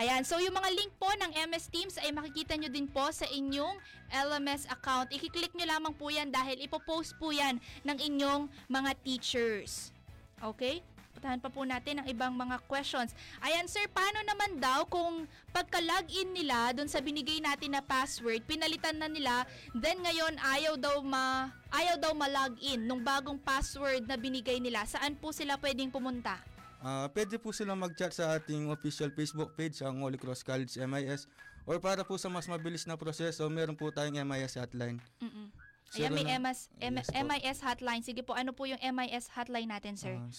Speaker 10: Ayan, so yung mga link po ng MS Teams ay makikita nyo din po sa inyong LMS account. I-click nyo lamang po yan dahil ipopost po yan ng inyong mga teachers. Okay? Putahan pa po natin ang ibang mga questions. Ayan sir, paano naman daw kung pagka-login nila doon sa binigay natin na password, pinalitan na nila, then ngayon ayaw daw ma ayaw daw ma-login nung bagong password na binigay nila. Saan po sila pwedeng pumunta?
Speaker 12: Ah, pwede po sila mag-chat sa ating official Facebook page ang Holy Cross College MIS or para po sa mas mabilis na proseso, meron po tayong MIS hotline.
Speaker 10: Mm-mm. Ayan, may MS, M-
Speaker 12: Yes.
Speaker 10: MIS hotline. Sige po, ano po yung MIS hotline natin, sir?
Speaker 12: Ah,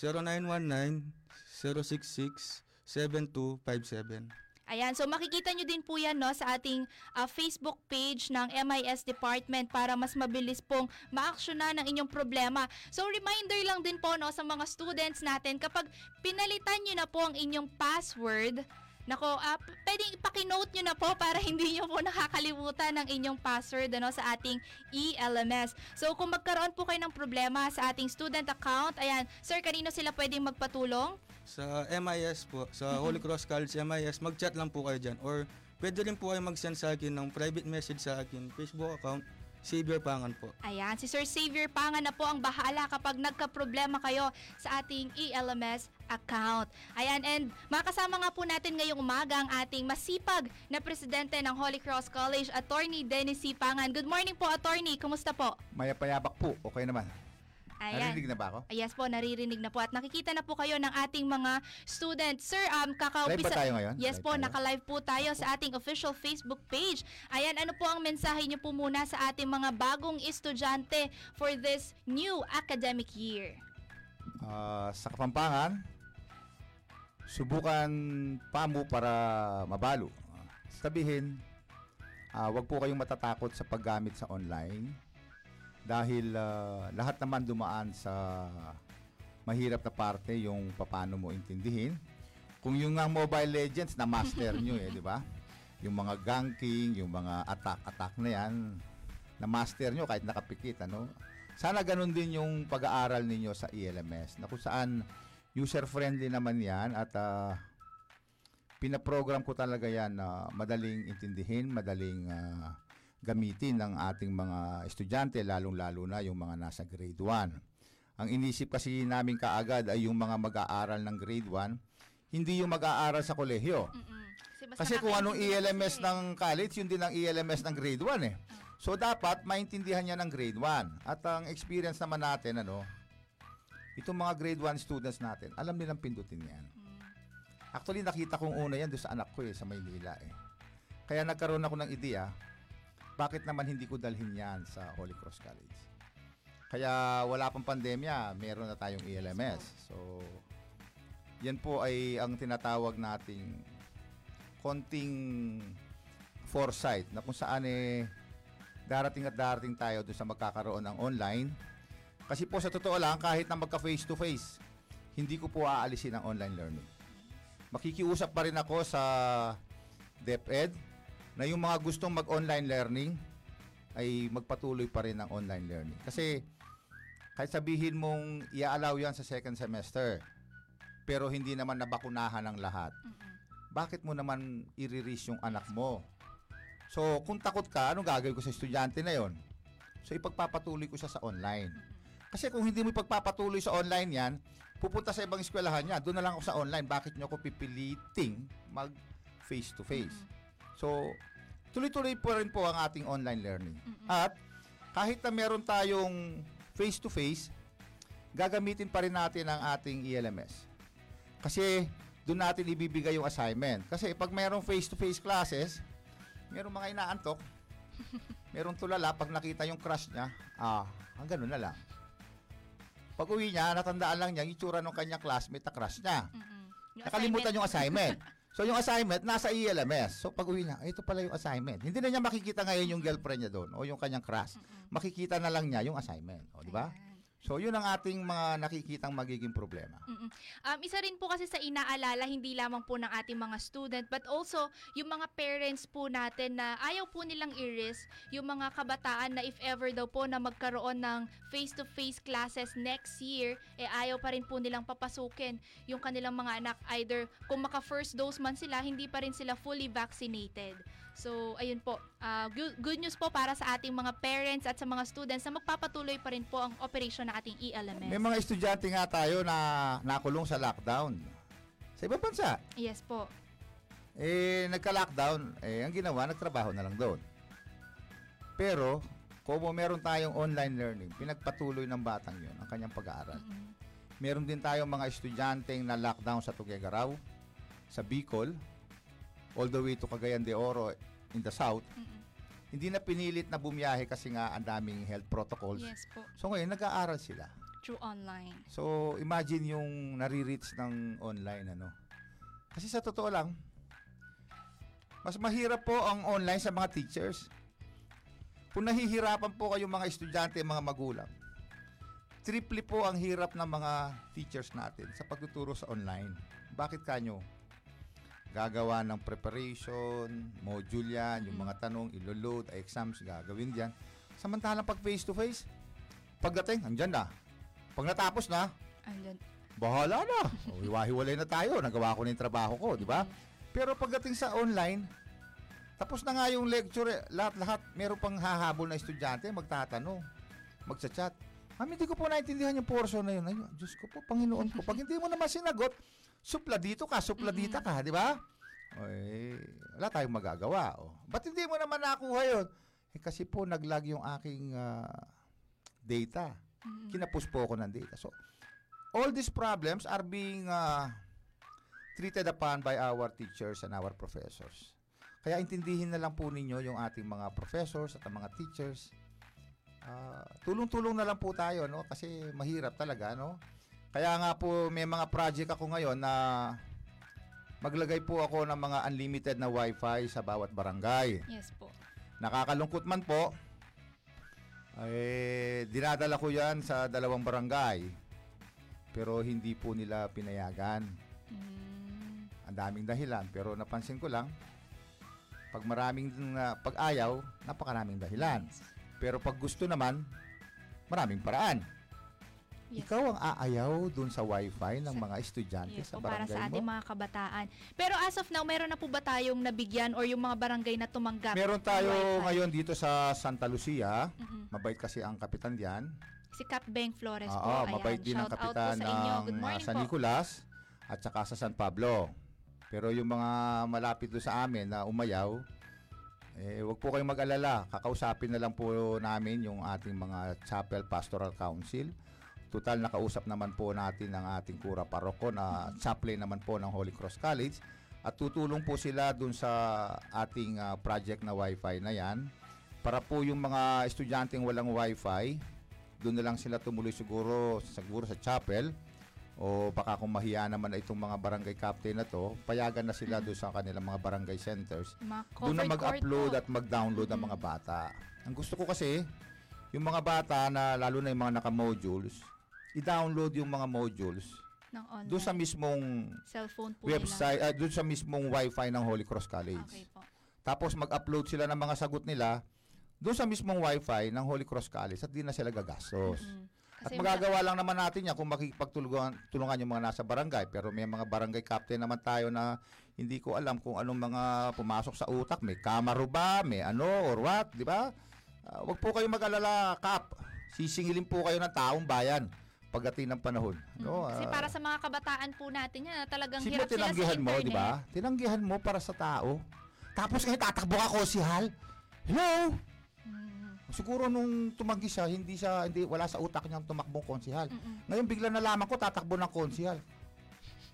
Speaker 12: 0919-066-7257.
Speaker 10: Ayan, so makikita nyo din po yan no, sa ating ah, Facebook page ng MIS Department para mas mabilis pong ma-actiona ng inyong problema. So reminder lang din po no, sa mga students natin, kapag pinalitan nyo na po ang inyong password, Nako, uh, pwedeng ipakinote nyo na po para hindi nyo po nakakalimutan ng inyong password ano, sa ating ELMS. So kung magkaroon po kayo ng problema sa ating student account, ayan, sir, kanino sila pwedeng magpatulong?
Speaker 12: Sa MIS po, sa Holy Cross College MIS, mag-chat lang po kayo dyan. Or pwede rin po kayo mag-send sa akin ng private message sa akin Facebook account, Xavier Pangan po.
Speaker 10: Ayan, si Sir Xavier Pangan na po ang bahala kapag nagka-problema kayo sa ating E ELMS account. Ayan, and makasama nga po natin ngayong umaga ang ating masipag na presidente ng Holy Cross College, Attorney Dennis C. Pangan. Good morning po, Attorney. Kumusta po?
Speaker 15: Mayapayabak po, okay naman.
Speaker 10: Ayan.
Speaker 15: Narinig na ba ako?
Speaker 10: Yes po, naririnig na po. At nakikita na po kayo ng ating mga students. Sir, um.
Speaker 15: Live ba tayo ngayon?
Speaker 10: Yes
Speaker 15: Live
Speaker 10: po,
Speaker 15: tayo?
Speaker 10: naka-live po tayo sa ating official Facebook page. Ayan, ano po ang mensahe niyo po muna sa ating mga bagong estudyante for this new academic year?
Speaker 15: Ah, sa Kapampangan, subukan pa mo para mabalo. Ah, Sabihin, ah, wag po kayong matatakot sa paggamit sa online dahil ah, lahat naman dumaan sa mahirap na parte yung paano mo intindihin. Kung yung nga Mobile Legends na master nyo eh, *laughs* di ba? Yung mga ganking, yung mga attack-attack na yan, na master nyo kahit nakapikit, ano? Sana ganun din yung pag-aaral ninyo sa ELMS na kung saan user-friendly naman yan at ah, pinaprogram ko talaga yan na madaling intindihin, madaling ah, gamitin ng ating mga estudyante, lalong-lalo na yung mga nasa grade 1. Ang inisip kasi namin kaagad ay yung mga mag-aaral ng grade 1, hindi yung mag-aaral sa kolehiyo. Kasi kung anong ELMS ng college, yun din ang ELMS ng grade 1 eh. So dapat maintindihan niya ng grade 1. At ang experience naman natin ano, itong mga grade 1 students natin, alam nilang pindutin 'yan. Actually nakita kong una 'yan doon sa anak ko eh sa Maynila eh. Kaya nagkaroon ako ng ideya, bakit naman hindi ko dalhin 'yan sa Holy Cross College? Kaya wala pang pandemya, meron na tayong ELMS. So yan po ay ang tinatawag nating konting foresight na kung saan eh darating at darating tayo doon sa magkakaroon ng online. Kasi po sa totoo lang, kahit na magka face to face, hindi ko po aalisin ang online learning. Makikiusap pa rin ako sa DepEd na yung mga gustong mag-online learning ay magpatuloy pa rin ng online learning. Kasi kahit sabihin mong i-allow yan sa second semester, pero hindi naman nabakunahan ng lahat, bakit mo naman i-release yung anak mo? So, kung takot ka, anong gagawin ko sa estudyante na yon? So, ipagpapatuloy ko siya sa online. Kasi kung hindi mo ipagpapatuloy sa online yan, pupunta sa ibang eskwelahan niya, doon na lang ako sa online. Bakit niyo ako pipiliting mag face to face? So, tuloy-tuloy po rin po ang ating online learning. At kahit na meron tayong face to face, gagamitin pa rin natin ang ating ELMS. Kasi doon natin ibibigay yung assignment. Kasi pag merong face-to-face classes, merong mga inaantok, *laughs* merong tulala, pag nakita yung crush niya, ah, ang ganun na lang. Pag uwi niya, natandaan lang niya, yung itsura ng kanyang classmate na crush niya.
Speaker 10: Yung
Speaker 15: Nakalimutan yung assignment. *laughs* So yung assignment, nasa ELMS. So pag uwi niya, "Ay, ito pala yung assignment. Hindi na niya makikita ngayon yung girlfriend niya doon o yung kanyang crush. Makikita na lang niya yung assignment. O, di ba? So yun ang ating mga nakikitang magiging problema.
Speaker 10: Um, isa rin po kasi sa inaalala, hindi lamang po ng ating mga student, but also yung mga parents po natin na ayaw po nilang i-risk yung mga kabataan na if ever daw po na magkaroon ng face-to-face classes next year, eh ayaw pa rin po nilang papasukin yung kanilang mga anak. Either kung maka first dose man sila, hindi pa rin sila fully vaccinated. So, ayun po. Ah, good, good news po para sa ating mga parents at sa mga students na magpapatuloy pa rin po ang operation ng ating ELMS.
Speaker 15: May mga estudyante nga tayo na nakulong sa lockdown. Sa ibang bansa.
Speaker 10: Yes po.
Speaker 15: Eh, nagka-lockdown, eh, ang ginawa, nagtrabaho na lang doon. Pero, kung meron tayong online learning, pinagpatuloy ng batang yun ang kanyang pag-aaral. Meron din tayong mga estudyanteng na lockdown sa Tuguegarao, sa Bicol, all the way to Cagayan de Oro in the south. Hindi na pinilit na bumiyahe kasi nga ang daming health protocols.
Speaker 10: Yes po.
Speaker 15: So ngayon, nag-aaral sila.
Speaker 10: Through online.
Speaker 15: So, imagine yung nare-reach ng online, ano. Kasi sa totoo lang, mas mahirap po ang online sa mga teachers. Kung nahihirapan po kayo mga estudyante, mga magulang, triple po ang hirap ng mga teachers natin sa pagtuturo sa online. Bakit kanyo? Gagawa ng preparation, module yan, yung mga tanong, iloload, exams, gagawin diyan. Samantalang pag face-to-face, pagdating, andyan na. Pag natapos na,
Speaker 10: Andyan.
Speaker 15: bahala na. O, hiwa-hiwalay na tayo. Nagawa ko na yung trabaho ko, di ba? Pero pagdating sa online, tapos na nga yung lecture, eh, lahat-lahat, meron pang hahabol na estudyante, magtatanong, magchat-chat. Ma'am, hindi ko po naintindihan yung portion na yun. Ay, Diyos ko po, Panginoon ko. Pag hindi mo naman sinagot, supla dito ka, supla dita ka, di ba? Oy, wala tayong magagawa. O. Ba't hindi mo naman nakuha yun? Eh, kasi po, naglag yung aking ah, data. Kinapos po ako ng data. So, all these problems are being ah, treated upon by our teachers and our professors. Kaya intindihin na lang po ninyo yung ating mga professors at ang mga teachers. Ah, tulong-tulong na lang po tayo, no? Kasi mahirap talaga, no? Kaya nga po may mga project ako ngayon na maglagay po ako ng mga unlimited na wifi sa bawat barangay.
Speaker 10: Yes po.
Speaker 15: Nakakalungkot man po, eh, dinadala ko yan sa dalawang barangay. Pero hindi po nila pinayagan. Ang daming dahilan. Pero napansin ko lang, pag maraming uh, pag-ayaw, napakaraming dahilan. Pero pag gusto naman, maraming paraan. Ikaw ang aayaw dun sa wifi ng mga estudyante
Speaker 10: Yes
Speaker 15: sa
Speaker 10: po, para
Speaker 15: barangay
Speaker 10: sa
Speaker 15: mo?
Speaker 10: ating mga kabataan. Pero as of now, meron na po ba tayong nabigyan or yung mga barangay na tumanggap?
Speaker 15: Meron tayo ngayon dito sa Santa Lucia.
Speaker 10: Mhm.
Speaker 15: Mabait kasi ang kapitan diyan.
Speaker 10: Si Cap Beng Flores po.
Speaker 15: Oo,
Speaker 10: Ayan.
Speaker 15: mabait din ang
Speaker 10: Shout out po
Speaker 15: kapitan
Speaker 10: sa inyo. Good
Speaker 15: ng uh,
Speaker 10: morning
Speaker 15: San
Speaker 10: po.
Speaker 15: Nicolas at saka sa San Pablo. Pero yung mga malapit doon sa amin na umayaw, eh, wag po kayong mag-alala. Kakausapin na lang po namin yung ating mga Chapel Pastoral Council. Total, nakausap naman po natin ang ating kura paroko na chaplain naman po ng Holy Cross College. At tutulong po sila dun sa ating ah, project na wifi na yan. Para po yung mga estudyanteng walang wifi, doon na lang sila tumuloy siguro, siguro sa chapel o baka kung mahiya naman na itong mga barangay captain na to, payagan na sila doon sa kanilang mga barangay centers. Doon na mag-upload at mag-download ang mga bata. Ang gusto ko kasi, yung mga bata na lalo na yung mga naka-modules, i-download yung mga modules
Speaker 10: Ng online.
Speaker 15: doon sa mismong
Speaker 10: Cellphone po
Speaker 15: website,
Speaker 10: nila.
Speaker 15: ah, doon sa mismong wifi ng Holy Cross College.
Speaker 10: Okay po.
Speaker 15: Tapos mag-upload sila ng mga sagot nila doon sa mismong wifi ng Holy Cross College at di na sila gagastos. At
Speaker 10: Kasi
Speaker 15: magagawa lang naman natin yan kung makikipagtulungan tulungan yung mga nasa barangay. Pero may mga barangay captain naman tayo na hindi ko alam kung anong mga pumasok sa utak. May kamaro ba? May ano or what? Di ba? Ah, wag po kayo mag-alala, Kap. Sisingilin po kayo ng taong bayan pagdating ng panahon. No?
Speaker 10: Kasi
Speaker 15: Ah,
Speaker 10: para sa mga kabataan po natin yan, talagang
Speaker 15: Sino
Speaker 10: hirap sila sa
Speaker 15: tinanggihan mo,
Speaker 10: internet.
Speaker 15: di ba? Tinanggihan mo para sa tao. Tapos ngayon tatakbo ka konsihal. Hello? Siguro nung tumanggi siya, hindi siya hindi wala sa utak niyang tumakbong konsihal. Ngayon bigla nalaman ko tatakbo ng konsihal.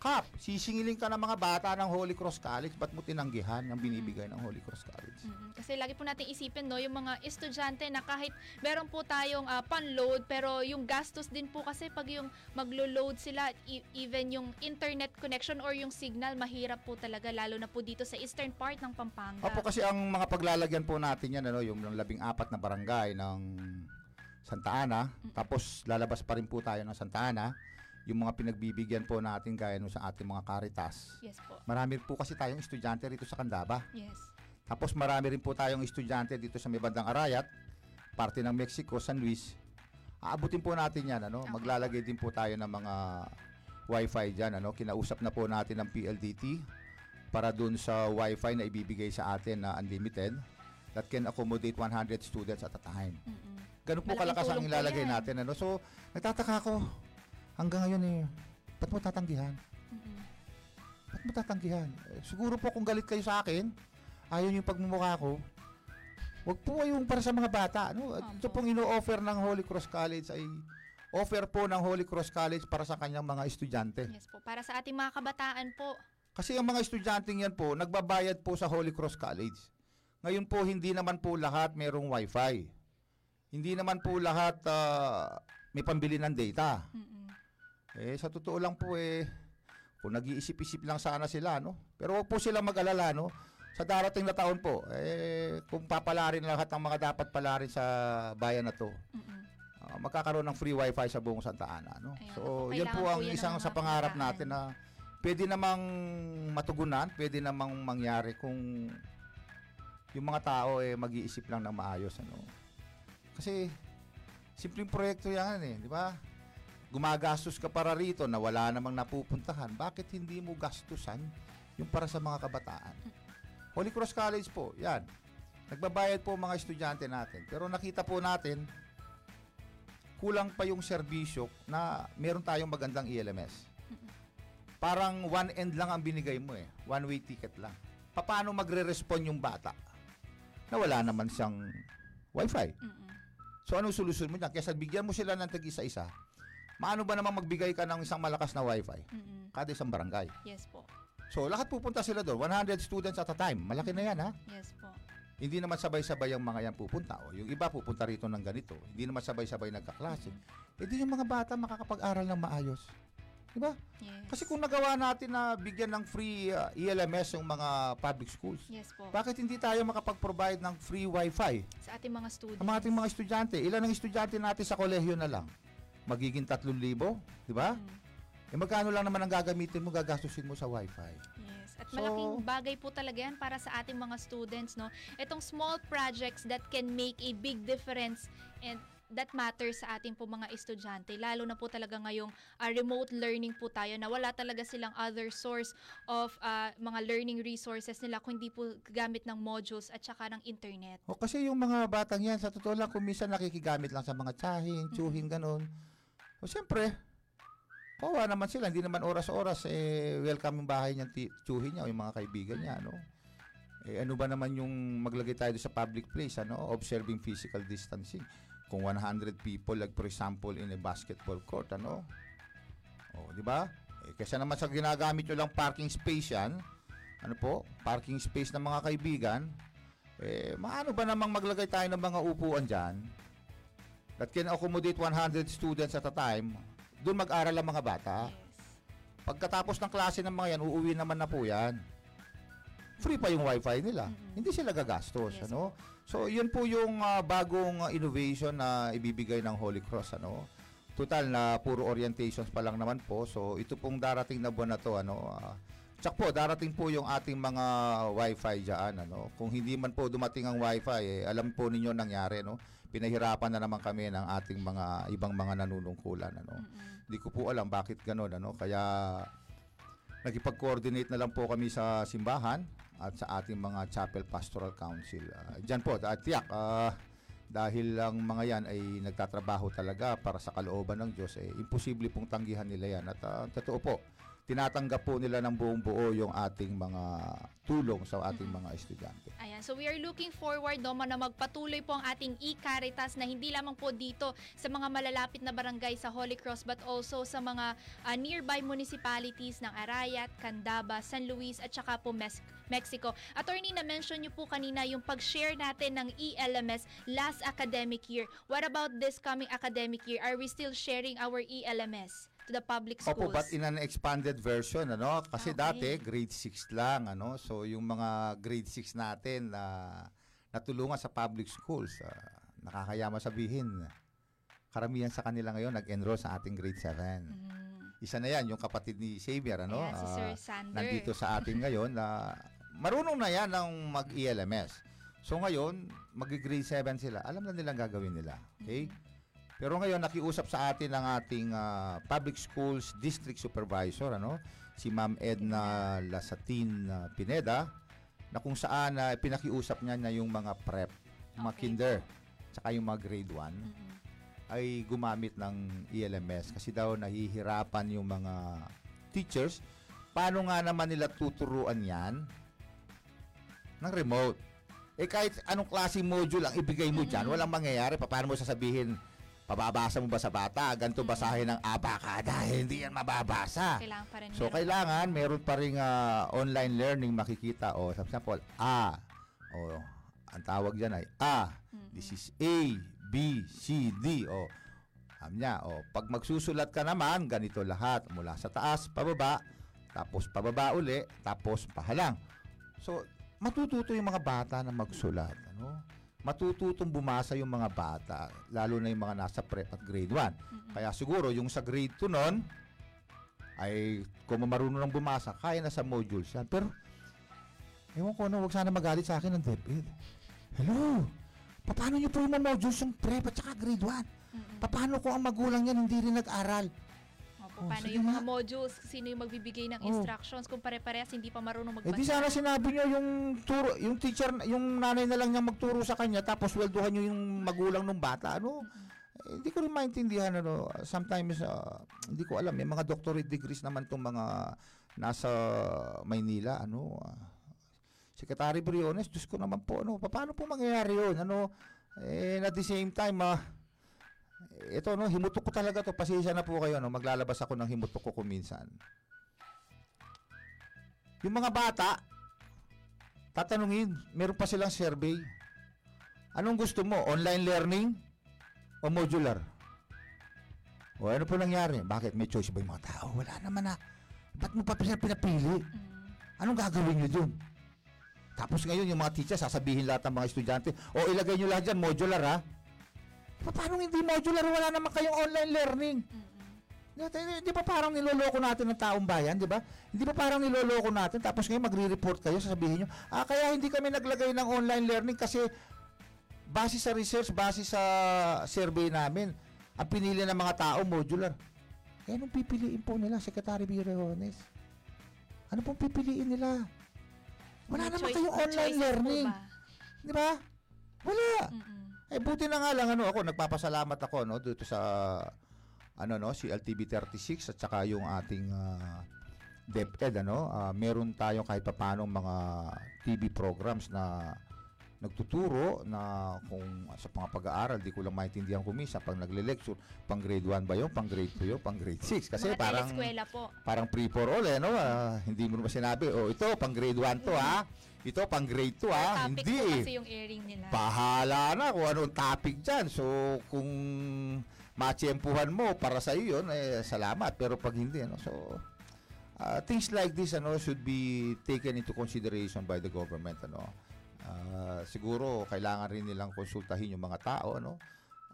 Speaker 15: Kap, sisingilin ka ng mga bata ng Holy Cross College, ba't mo tinanggihan ang binibigay ng Holy Cross College?
Speaker 10: Mm, Kasi lagi po natin isipin no, yung mga estudyante na kahit meron po tayong ah, pan-load pero yung gastos din po kasi pag yung maglo-load sila e- even yung internet connection or yung signal mahirap po talaga lalo na po dito sa eastern part ng Pampanga.
Speaker 15: Opo kasi ang mga paglalagyan po natin yan, ano, yung, labing apat na barangay ng Santa Ana, tapos lalabas pa rin po tayo ng Santa Ana, yung mga pinagbibigyan po natin gaya nung sa ating mga Caritas.
Speaker 10: Yes po.
Speaker 15: Marami po kasi tayong estudyante rito sa Candaba.
Speaker 10: Yes.
Speaker 15: Tapos marami rin po tayong estudyante dito sa may bandang Arayat, parte ng Mexico, San Luis. Aabutin po natin yan, ano? Maglalagay din po tayo ng mga wifi dyan, ano? Kinausap na po natin ng PLDT para dun sa wifi na ibibigay sa atin na unlimited that can accommodate 100 students at a time. Ganun po
Speaker 10: Malaking
Speaker 15: kalakas ang ilalagay natin, ano? So, nagtataka ako, hanggang ngayon eh, ba't mo tatanggihan? Ba't mo tatanggihan? Eh, siguro po kung galit kayo sa akin, ayaw yung pagmumukha ko, wag po kayong para sa mga bata. Ano? Ito pong ino-offer ng Holy Cross College ay offer po ng Holy Cross College para sa kanyang mga estudyante.
Speaker 10: Yes po. Para sa ating mga kabataan po.
Speaker 15: Kasi ang mga estudyante yan po, nagbabayad po sa Holy Cross College. Ngayon po, hindi naman po lahat merong wifi. Hindi naman po lahat ah, may pambili ng data. Eh, sa totoo lang po eh, kung nag-iisip-isip lang sana sila, no? Pero huwag po sila mag-alala, no? Sa darating na taon po, eh, kung papalarin lahat ng mga dapat palarin sa bayan na to, ah, magkakaroon ng free wifi sa buong Santa Ana, no? so,
Speaker 10: po,
Speaker 15: yan po ang isang sa pangarap
Speaker 10: kabataan.
Speaker 15: natin na pwede namang matugunan, pwede namang mangyari kung yung mga tao eh mag-iisip lang ng maayos, ano? Kasi simpleng proyekto yan eh, di ba? Gumagastos ka para rito na wala namang napupuntahan. Bakit hindi mo gastusan yung para sa mga kabataan? Holy Cross College po, yan. Nagbabayad po mga estudyante natin. Pero nakita po natin, kulang pa yung serbisyo na meron tayong magandang ELMS. Parang one end lang ang binigay mo eh. One way ticket lang. Paano magre-respond yung bata? Na wala naman siyang wifi. So anong solusyon mo dyan? Kesa bigyan mo sila ng tag-isa-isa. Maano ba naman magbigay ka ng isang malakas na wifi? Kada isang barangay.
Speaker 10: Yes po.
Speaker 15: So lahat pupunta sila doon. 100 students at a time. Malaki na yan ha.
Speaker 10: Yes po.
Speaker 15: Hindi naman sabay-sabay ang mga yan pupunta. O yung iba pupunta rito ng ganito. Hindi naman sabay-sabay nagkaklase. Eh di yung mga bata makakapag-aral ng maayos. Di ba?
Speaker 10: Yes.
Speaker 15: Kasi kung nagawa natin na bigyan ng free uh, ELMS yung mga public schools,
Speaker 10: Yes po.
Speaker 15: bakit hindi tayo makapag-provide ng free wifi
Speaker 10: Sa ating mga students.
Speaker 15: mga ating mga estudyante? Ilan ang estudyante natin sa kolehiyo na lang? Magiging 3,000, di ba? Eh magkano lang naman ang gagamitin mo, gagastusin mo sa wifi?
Speaker 10: Yes. At
Speaker 15: So-
Speaker 10: malaking bagay po talaga yan para sa ating mga students, no? Itong small projects that can make a big difference and that matters sa ating po mga estudyante. Lalo na po talaga ngayong ah, remote learning po tayo na wala talaga silang other source of ah, mga learning resources nila kundi po gamit ng modules at saka ng internet.
Speaker 15: O kasi yung mga batang yan, sa totoo lang, kung minsan nakikigamit lang sa mga tsahing, tsuhing, ganun. O siyempre, kawa naman sila. Hindi naman oras-oras, eh, welcome yung bahay niya, tsuhin niya o yung mga kaibigan niya, no? Eh, ano ba naman yung maglagay tayo sa public place, ano? Observing physical distancing. Kung 100 people, like for example, in a basketball court, ano? O, di ba? Eh, kasi naman sa ginagamit nyo lang parking space yan, ano po, parking space ng mga kaibigan, eh, maano ba namang maglagay tayo ng mga upuan dyan that can accommodate 100 students at a time, doon mag-aral ang mga bata. Pagkatapos ng klase ng mga yan, uuwi naman na po yan. Free pa yung wifi nila. Hindi sila gagastos, ano? So, yun po yung ah, bagong ah, innovation na ibibigay ng Holy Cross, ano? Total na puro orientations pa lang naman po. So, ito pong darating na buwan na to, ano? ah, Tsak po, darating po yung ating mga wifi dyan, ano? Kung hindi man po dumating ang wifi, eh, alam po ninyo nangyari, no? Pinahirapan na naman kami ng ating mga ibang mga nanunungkulan, ano? Hindi ko po alam bakit ganun, ano? Kaya nagipag-coordinate na lang po kami sa simbahan at sa ating mga chapel pastoral council. Uh, diyan po, at tiyak, ah, dahil ang mga yan ay nagtatrabaho talaga para sa kalooban ng Diyos, eh, imposible pong tanggihan nila yan. At ah, totoo po, tinatanggap po nila ng buong buo yung ating mga tulong sa ating mga estudyante.
Speaker 10: Ayan, so we are looking forward no, na magpatuloy po ang ating e-Caritas na hindi lamang po dito sa mga malalapit na barangay sa Holy Cross but also sa mga ah, nearby municipalities ng Arayat, Candaba, San Luis at saka po Mes- Mexico. Attorney, na-mention niyo po kanina yung pag-share natin ng ELMS last academic year. What about this coming academic year? Are we still sharing our ELMS to the public schools?
Speaker 15: Opo, but in an expanded version, ano? Kasi dati, grade 6 lang, ano? So, yung mga grade 6 natin na natulungan sa public schools, ah, nakakayama sabihin, karamihan sa kanila ngayon nag-enroll sa ating grade 7. Isa na yan, yung kapatid ni Xavier, ano?
Speaker 10: Ayan, si Sir
Speaker 15: Ah,
Speaker 10: Sander.
Speaker 15: nandito sa atin ngayon na marunong na yan ng mag-ELMS. So ngayon, mag-grade 7 sila. Alam na nilang gagawin nila. Okay? Pero ngayon, nakiusap sa atin ang ating ah, public schools district supervisor, ano? Si Ma'am Edna Lasatin ah, Pineda, na kung saan na pinakiusap niya na yung mga prep, mga kinder, tsaka yung mga grade 1, ay gumamit ng ELMS kasi daw nahihirapan yung mga teachers. Paano nga naman nila tuturuan yan ng remote? Eh kahit anong klaseng module ang ibigay mo dyan, walang mangyayari. Pa- Paano mo sasabihin, pababasa mo ba sa bata? Ganito basahin ng abakada. Hindi yan mababasa.
Speaker 10: Kailangan pa rin
Speaker 15: So
Speaker 10: meron.
Speaker 15: kailangan meron pa ring ah, online learning makikita. O for example A. O ang tawag diyan ay A. This is A B C D. O alam niya. O pag magsusulat ka naman ganito lahat. Mula sa taas pababa tapos pababa uli tapos pahalang. So matututo yung mga bata na magsulat ano matututong bumasa yung mga bata lalo na yung mga nasa prep at grade 1 kaya siguro yung sa grade 2 nun ay kung marunong ng bumasa, kaya na sa modules yan. Pero, ewan ko ano, huwag sana magalit sa akin ng DepEd. Hello? Paano niyo po yung modules yung prep at saka grade 1? Paano ko ang magulang yan hindi rin nag-aral?
Speaker 10: Opo,
Speaker 15: Oh,
Speaker 10: paano
Speaker 15: sige
Speaker 10: yung
Speaker 15: nga.
Speaker 10: mga modules, sino yung magbibigay ng
Speaker 15: Oh.
Speaker 10: instructions kung pare-parehas hindi pa marunong
Speaker 15: Eh
Speaker 10: magbasa.
Speaker 15: di sana sinabi niyo yung turo, yung teacher, yung nanay na lang niya magturo sa kanya tapos welduhan niyo yung magulang ng bata. Ano? Eh, hindi ko rin maintindihan ano. Sometimes ah, hindi ko alam, may mga doctorate degrees naman tong mga nasa Maynila, ano. ah, Secretary Briones, Diyos ko naman po, ano, paano po mangyayari yun? Ano, eh, at the same time, ah, ito, no, himutok ko talaga to. Pasensya na po kayo, no, maglalabas ako ng himutok ko kuminsan. Yung mga bata, tatanungin, meron pa silang survey. Anong gusto mo? Online learning o modular? O ano po nangyari? Bakit? May choice ba yung mga tao? Wala naman na. Ba't mo pa pinapili? Anong gagawin nyo dun? Tapos ngayon yung mga teacher sasabihin lahat ng mga estudyante, o ilagay nyo lahat dyan, modular ha? Pa- Paano hindi modular? Wala naman kayong online learning. Di, di- ba parang niloloko natin ng taong bayan, di ba? Hindi ba parang niloloko natin tapos ngayon magre-report kayo, sasabihin nyo, ah, kaya hindi kami naglagay ng online learning kasi base sa research, base sa survey namin, ang pinili ng mga tao modular. Eh, anong pipiliin po nila, Secretary Bireones? Ano pong pipiliin nila? Wala
Speaker 10: May
Speaker 15: naman
Speaker 10: choice-
Speaker 15: kayong online learning.
Speaker 10: ba?
Speaker 15: Di ba? Wala. Eh buti na nga lang ano ako nagpapasalamat ako no dito sa ano no si LTV 36 at saka yung ating ah, DepEd ano. Ah, meron tayong kahit papaano mga TV programs na nagtuturo na kung sa mga pag-aaral di ko lang maintindihan kung minsan pag nagle-lecture pang grade 1 ba yun pang grade 2 yun pang grade 6 kasi
Speaker 10: Mga
Speaker 15: parang
Speaker 10: po.
Speaker 15: parang free for all eh no Ah, hindi mo naman sinabi oh ito pang grade 1 to ha ito pang grade 2 ha
Speaker 10: Topic
Speaker 15: hindi eh.
Speaker 10: kasi yung airing nila.
Speaker 15: Bahala na kung anong topic dyan. So, kung matsyempuhan mo para sa iyo eh, salamat. Pero pag hindi, ano, so, uh, things like this, ano, should be taken into consideration by the government, ano. Uh, siguro, kailangan rin nilang konsultahin yung mga tao, ano.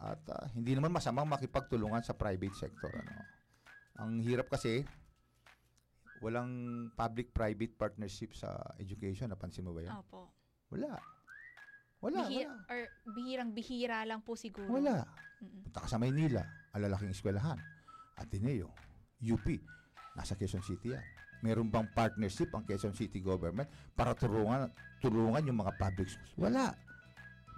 Speaker 15: At uh, hindi naman masamang makipagtulungan sa private sector, ano. Ang hirap kasi, walang public-private partnership sa education. Napansin mo ba yan?
Speaker 10: Opo.
Speaker 15: Wala. Wala,
Speaker 10: Bihi-
Speaker 15: wala.
Speaker 10: Or bihirang-bihira lang po siguro.
Speaker 15: Wala.
Speaker 10: Mm-mm.
Speaker 15: Punta ka sa Maynila, alalaking eskwelahan, Ateneo, UP, nasa Quezon City yan. Meron bang partnership ang Quezon City government para tulungan, tulungan yung mga public schools? Wala.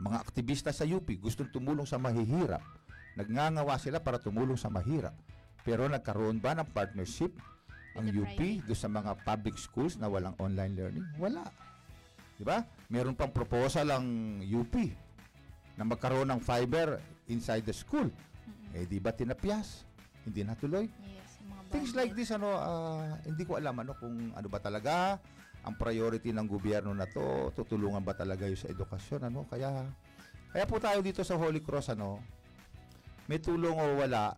Speaker 15: Mga aktivista sa UP gustong tumulong sa mahihirap. Nagngangawa sila para tumulong sa mahirap. Pero nagkaroon ba ng partnership ang UP do sa mga public schools na walang online learning? Wala. 'Di ba? Meron pang proposal ang UP na magkaroon ng fiber inside the school. Eh di ba tinapyas? Hindi natuloy.
Speaker 10: Mga
Speaker 15: Things like this ano ah, hindi ko alam ano kung ano ba talaga ang priority ng gobyerno na to, tutulungan ba talaga yung sa edukasyon ano? Kaya kaya po tayo dito sa Holy Cross ano, may tulong o wala,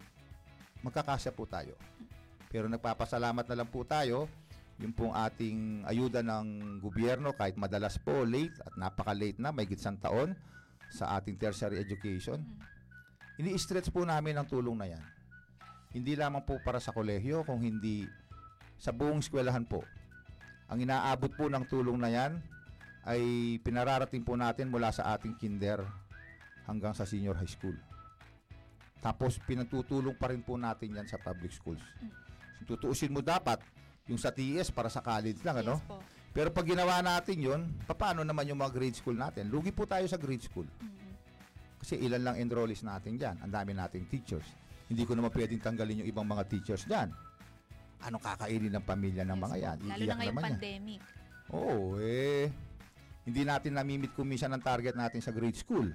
Speaker 15: magkakasya po tayo. Pero nagpapasalamat na lang po tayo yung pong ating ayuda ng gobyerno kahit madalas po late at napaka-late na, may gitsang taon sa ating tertiary education. Ini-stretch po namin ang tulong na yan. Hindi lamang po para sa kolehiyo, kung hindi sa buong eskwelahan po. Ang inaabot po ng tulong na yan ay pinararating po natin mula sa ating kinder hanggang sa senior high school. Tapos pinatutulong pa rin po natin yan sa public schools. Tutuusin mo dapat yung sa TS para sa college lang, ano?
Speaker 10: po.
Speaker 15: Pero pag ginawa natin yun, paano naman yung mga grade school natin? Lugi po tayo sa grade school. Kasi ilan lang enrollees natin dyan. Ang dami nating teachers. Hindi ko naman pwedeng tanggalin yung ibang mga teachers dyan. Anong kakainin ng pamilya ng mga yan?
Speaker 10: Lalo
Speaker 15: Iiyak
Speaker 10: na ngayong
Speaker 15: naman yan.
Speaker 10: pandemic.
Speaker 15: Oo, eh, hindi natin namimit kung minsan ang target natin sa grade school.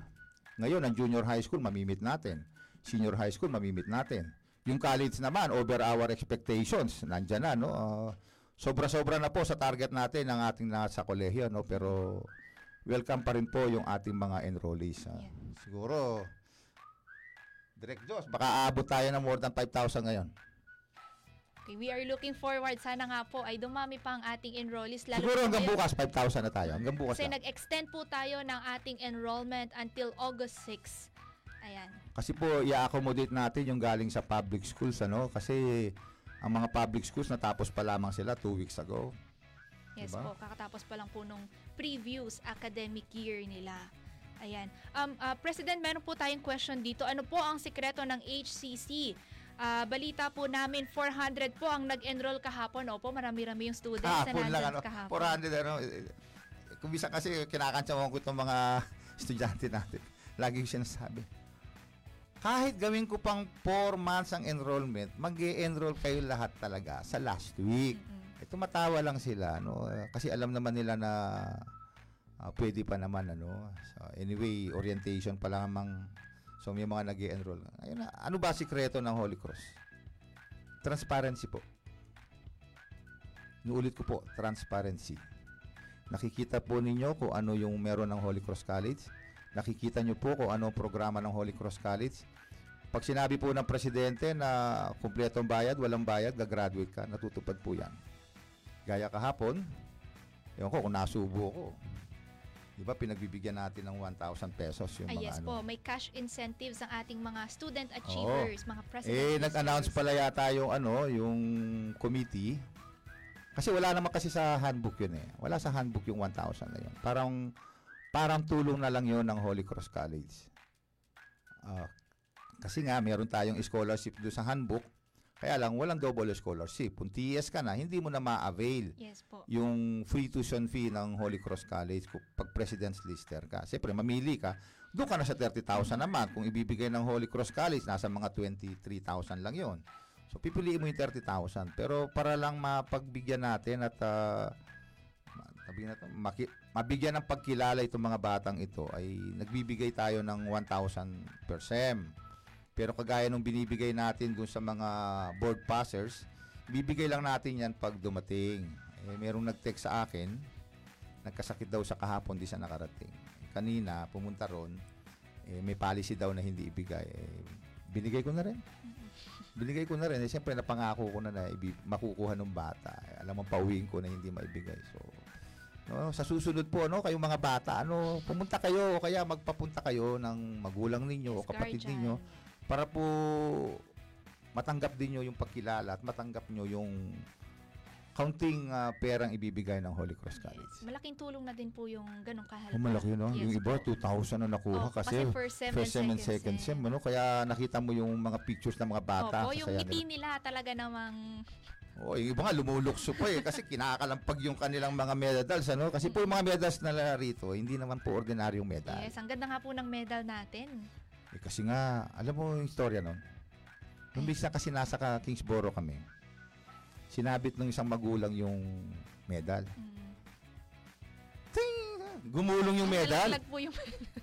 Speaker 15: Ngayon, ang junior high school, mamimit natin. Senior high school, mamimit natin. Yung college naman, over our expectations, nandyan na, no? Ah, sobra-sobra na po sa target natin ang ating nasa kolehiyo, no? Pero, welcome pa rin po yung ating mga enrollees. ah. Siguro, Direct Diyos, baka aabot tayo ng more than 5,000 ngayon.
Speaker 10: Okay, we are looking forward. Sana nga po ay dumami pa ang ating enrollees. Lalo
Speaker 15: Siguro hanggang
Speaker 10: ngayon-
Speaker 15: bukas, 5,000 na tayo. Hanggang bukas
Speaker 10: Kasi
Speaker 15: lang.
Speaker 10: nag-extend po tayo ng ating enrollment until August 6. Ayan.
Speaker 15: Kasi po, i-accommodate natin yung galing sa public schools, ano? Kasi ang mga public schools natapos pa lamang sila two weeks ago.
Speaker 10: Yes
Speaker 15: Diba?
Speaker 10: po, kakatapos pa lang po nung previous academic year nila. Ayan. Um, ah, President, meron po tayong question dito. Ano po ang sikreto ng HCC? Ah, balita po namin, 400 po ang nag-enroll kahapon. Opo, marami-rami yung students na
Speaker 15: Kahapon lang,
Speaker 10: nandyan
Speaker 15: ano?
Speaker 10: kahapon.
Speaker 15: 400, ano? Kung bisa kasi kinakantsa ko itong mga *laughs* estudyante natin. Lagi ko sinasabi. Kahit gawin ko pang 4 months ang enrollment, mag enroll kayo lahat talaga sa last week. Eh, tumatawa lang sila, no? Eh, Kasi alam naman nila na ah, pwede pa naman, ano? So, anyway, orientation pa lang amang So, may mga nag enroll Ayun na, ano ba sikreto ng Holy Cross? Transparency po. Inuulit ko po, transparency. Nakikita po ninyo kung ano yung meron ng Holy Cross College. Nakikita nyo po kung ano programa ng Holy Cross College. Pag sinabi po ng presidente na kumpletong bayad, walang bayad, gagraduate ka, natutupad po yan. Gaya kahapon, ewan ko kung nasubo ko. Di ba pinagbibigyan natin ng 1,000 pesos yung
Speaker 10: Ah,
Speaker 15: mga
Speaker 10: yes
Speaker 15: ano.
Speaker 10: po, may cash incentives ang ating mga student
Speaker 15: Oo.
Speaker 10: achievers, mga president
Speaker 15: Eh, nag-announce pala yata yung ano, yung committee. Kasi wala naman kasi sa handbook yun eh. Wala sa handbook yung 1,000 na yun. Parang, parang tulong na lang yun ng Holy Cross College. Ah, kasi nga, meron tayong scholarship doon sa handbook. Kaya lang, walang double scholarship. Kung TS ka na, hindi mo na ma-avail
Speaker 10: Yes po.
Speaker 15: yung free tuition fee ng Holy Cross College pag President's Lister ka. Siyempre, mamili ka. Doon ka na sa 30,000 naman. Kung ibibigay ng Holy Cross College, nasa mga 23,000 lang yon. So, pipiliin mo yung 30,000. Pero para lang mapagbigyan natin at ma- sabihin natin, maki- mabigyan ng pagkilala itong mga batang ito ay nagbibigay tayo ng 1,000 per SEM. Pero kagaya nung binibigay natin dun sa mga board passers, bibigay lang natin yan pag dumating. Eh, merong nag-text sa akin, nagkasakit daw sa kahapon, di siya nakarating. Kanina, pumunta ron, eh, may policy daw na hindi ibigay. Eh, binigay ko na rin. Binigay ko na rin. Eh, siyempre, napangako ko na na ibi- makukuha ng bata. Eh, alam mo, pauwiin ko na hindi maibigay. So, no, sa susunod po, no, kayong mga bata, ano, pumunta kayo o kaya magpapunta kayo ng magulang ninyo o kapatid ninyo para po matanggap din nyo yung pagkilala at matanggap nyo yung counting ah, perang ibibigay ng Holy Cross College.
Speaker 10: Malaking tulong na din po yung ganong kahalaga.
Speaker 15: Oh, malaki no?
Speaker 10: Yes
Speaker 15: yung iba,
Speaker 10: po.
Speaker 15: 2,000 na nakuha
Speaker 10: Oh,
Speaker 15: kasi,
Speaker 10: kasi first sem
Speaker 15: first sem and
Speaker 10: second
Speaker 15: second sem. ano? Kaya nakita mo yung mga pictures ng mga bata.
Speaker 10: Opo, yung
Speaker 15: sasaya
Speaker 10: ngiti
Speaker 15: nila.
Speaker 10: nila talaga namang
Speaker 15: Oh, yung iba nga lumulukso pa eh kasi kinakalampag yung kanilang mga medals ano kasi po yung mga medals na rito hindi naman po ordinaryong medal.
Speaker 10: Yes, ang ganda nga po ng medal natin.
Speaker 15: Eh, kasi nga alam mo yung istorya nun. Nung bisa kasi nasa ka Kingsboro kami. sinabit ng isang magulang yung medal. Ting! Gumulong yung medal.
Speaker 10: Nalaglag po yung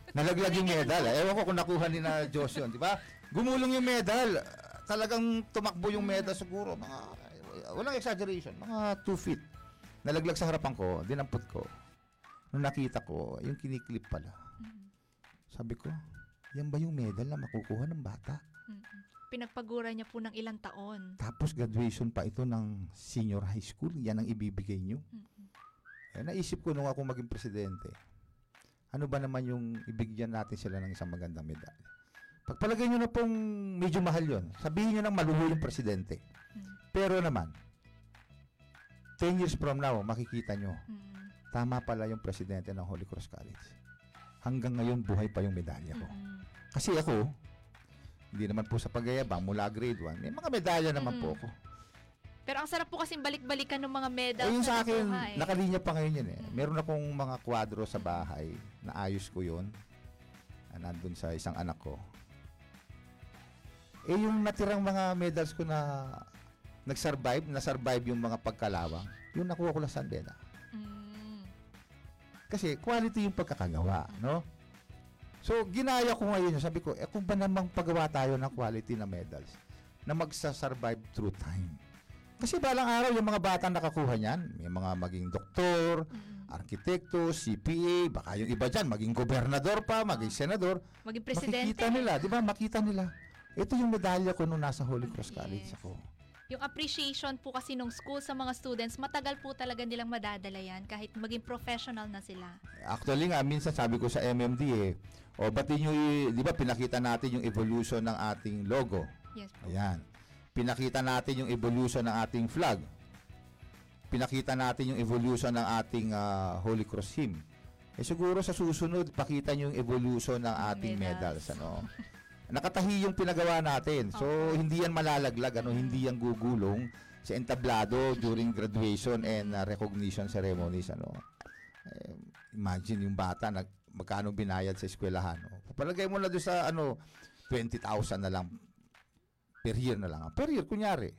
Speaker 15: Nalaglag yung medal. Eh, Ewan ko kung nakuha ni na Diyos yun, di ba? Gumulong yung medal. Talagang tumakbo yung medal siguro. Mga, walang exaggeration, mga 2 feet. Nalaglag sa harapan ko, dinampot ko. Nung nakita ko, yung kiniklip pala. Sabi ko, yan ba yung medal na makukuha ng bata?
Speaker 10: Pinagpagura niya po ng ilang taon.
Speaker 15: Tapos graduation pa ito ng senior high school. Yan ang ibibigay nyo. Eh, naisip ko nung ako maging presidente, ano ba naman yung ibigyan natin sila ng isang magandang medalya? Pagpalagay nyo na pong medyo mahal yon, sabihin nyo ng maluhulong presidente. Pero naman, 10 years from now, makikita nyo, tama pala yung presidente ng Holy Cross College. Hanggang ngayon, buhay pa yung medalya ko. Kasi ako, hindi naman po sa pagyayabang mula grade 1, may mga medalya naman po ako.
Speaker 10: Pero ang sarap po kasing balik-balikan ng mga medals
Speaker 15: yung
Speaker 10: na
Speaker 15: sa akin,
Speaker 10: nakuha eh.
Speaker 15: nakalinya pa ngayon yun eh. Meron akong mga kwadro sa bahay, naayos ko yun. Nandun sa isang anak ko. Eh, yung natirang mga medals ko na nag-survive, na-survive yung mga pagkalawang, yun nakuha ko lang sa Beda. Kasi quality yung pagkakagawa, no? So, ginaya ko ngayon. Sabi ko, eh kung ba namang paggawa tayo ng quality na medals na magsa-survive through time. Kasi balang araw, yung mga bata nakakuha niyan, may mga maging doktor, arkitekto, CPA, baka yung iba dyan, maging gobernador pa, maging senador.
Speaker 10: Maging presidente.
Speaker 15: Makikita nila, di ba? Makita nila. Ito yung medalya ko nung nasa Holy Cross College ako.
Speaker 10: Yung appreciation po kasi nung school sa mga students, matagal po talaga nilang madadala yan kahit maging professional na sila.
Speaker 15: Actually nga, minsan sabi ko sa MMD eh, o ba't nyo, i- di ba pinakita natin yung evolution ng ating logo?
Speaker 10: Yes po.
Speaker 15: Ayan. Pinakita natin yung evolution ng ating flag. Pinakita natin yung evolution ng ating ah, Holy Cross hymn. Eh siguro sa susunod, pakita nyo yung evolution ng ating medals. ano. *laughs* Nakatahi yung pinagawa natin. So, hindi yan malalaglag, ano, hindi yan gugulong sa entablado during graduation and ah, recognition ceremonies. Ano. Eh, imagine yung bata, nag, magkano binayad sa eskwelahan. No? Papalagay mo na doon sa ano, 20,000 na lang per year na lang. Per year, kunyari.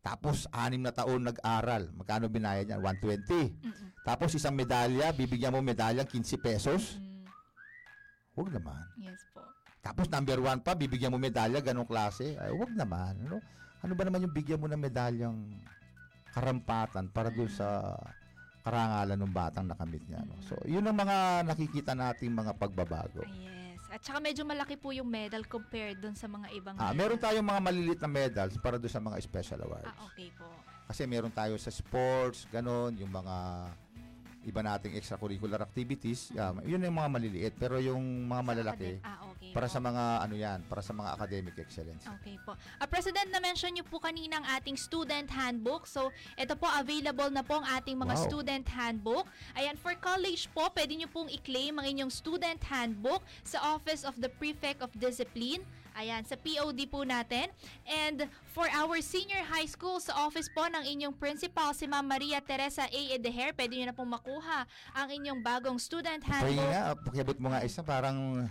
Speaker 15: Tapos, anim na taon nag-aral. Magkano binayad niyan? 120. Tapos, isang medalya, bibigyan mo medalya 15 pesos. Huwag naman.
Speaker 10: Yes po.
Speaker 15: Tapos, number one pa, bibigyan mo medalya, ganong klase. Ay, huwag naman. Ano? ano ba naman yung bigyan mo ng medalyang karampatan para doon sa karangalan ng batang nakamit niya. No? So, yun ang mga nakikita nating mga pagbabago.
Speaker 10: Yes. At saka medyo malaki po yung medal compared dun sa mga ibang
Speaker 15: Ah, meron tayong mga maliliit na medals para doon sa mga special awards.
Speaker 10: Ah, okay po.
Speaker 15: Kasi meron tayo sa sports, ganon, yung mga iba nating extracurricular activities. Yeah, yun yung mga maliliit. Pero yung mga malalaki,
Speaker 10: Ah, okay
Speaker 15: para
Speaker 10: po.
Speaker 15: sa mga ano yan, para sa mga academic excellence.
Speaker 10: Okay po. Ah, President, na-mention niyo po kanina ang ating student handbook. So, ito po, available na po ang ating mga
Speaker 15: Wow.
Speaker 10: student handbook. Ayan, for college po, pwede niyo pong i-claim ang inyong student handbook sa Office of the Prefect of Discipline. Ayan, sa POD po natin. And for our senior high school, sa office po ng inyong principal, si Ma'am Maria Teresa A. Edeher, pwede niyo na pong makuha ang inyong bagong student
Speaker 15: Pwede
Speaker 10: handbook.
Speaker 15: nga, pakiabot mo nga isa, parang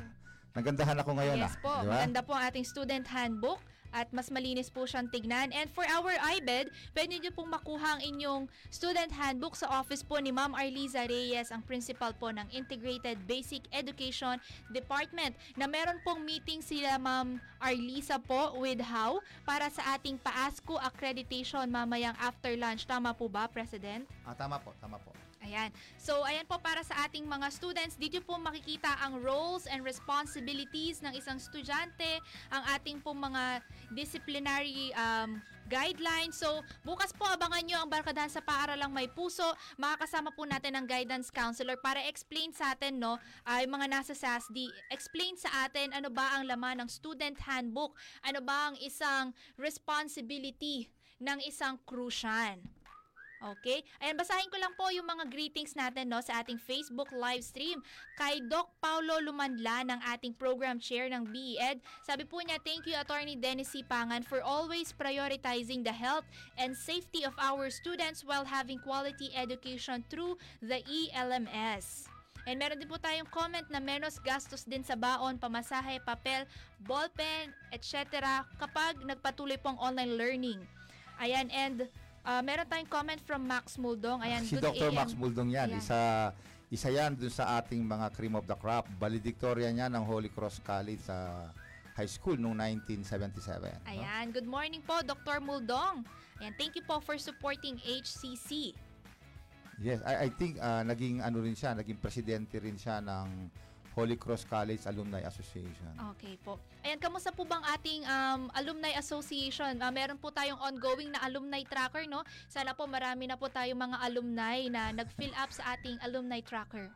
Speaker 15: nagandahan ako ngayon.
Speaker 10: Yes
Speaker 15: ah.
Speaker 10: po,
Speaker 15: Di ba?
Speaker 10: maganda po ang ating student handbook at mas malinis po siyang tignan. And for our IBED, pwede niyo pong makuha ang inyong student handbook sa office po ni Ma'am Arliza Reyes, ang principal po ng Integrated Basic Education Department, na meron pong meeting sila Ma'am Arliza po with HOW para sa ating PASCO accreditation mamayang after lunch. Tama po ba, President?
Speaker 15: Ah, tama po, tama po.
Speaker 10: Ayan. So, ayan po para sa ating mga students. Dito po makikita ang roles and responsibilities ng isang estudyante, ang ating po mga disciplinary um, guidelines. So, bukas po abangan nyo ang Barkadahan sa Paaralang May Puso. Makakasama po natin ang guidance counselor para explain sa atin, no, ay mga nasa SASD, explain sa atin ano ba ang laman ng student handbook, ano ba ang isang responsibility ng isang krusyan. Okay? Ayan, basahin ko lang po yung mga greetings natin no, sa ating Facebook live stream. Kay Doc Paulo Lumandla ng ating program chair ng BED. Sabi po niya, thank you Attorney Dennis C. Pangan for always prioritizing the health and safety of our students while having quality education through the ELMS. And meron din po tayong comment na menos gastos din sa baon, pamasahe, papel, ballpen, etc. kapag nagpatuloy po ang online learning. Ayan, and Ah, meron tayong comment from Max Muldong. Ayan,
Speaker 15: si
Speaker 10: good
Speaker 15: Dr.
Speaker 10: AM.
Speaker 15: Max Muldong yan,
Speaker 10: Ayan.
Speaker 15: isa isa yan dun sa ating mga cream of the crop. Valedictorian niya ng Holy Cross College sa high school noong 1977. no?
Speaker 10: Ayan, good morning po, Dr. Muldong. Ayan, thank you po for supporting HCC.
Speaker 15: Yes, I, I think ah, naging ano rin siya, naging presidente rin siya ng Holy Cross College Alumni Association.
Speaker 10: Okay po. Ayan, kamusta po bang ating um, Alumni Association? Ah, meron po tayong ongoing na alumni tracker, no? Sana po marami na po tayong mga alumni na nag-fill up sa ating alumni tracker.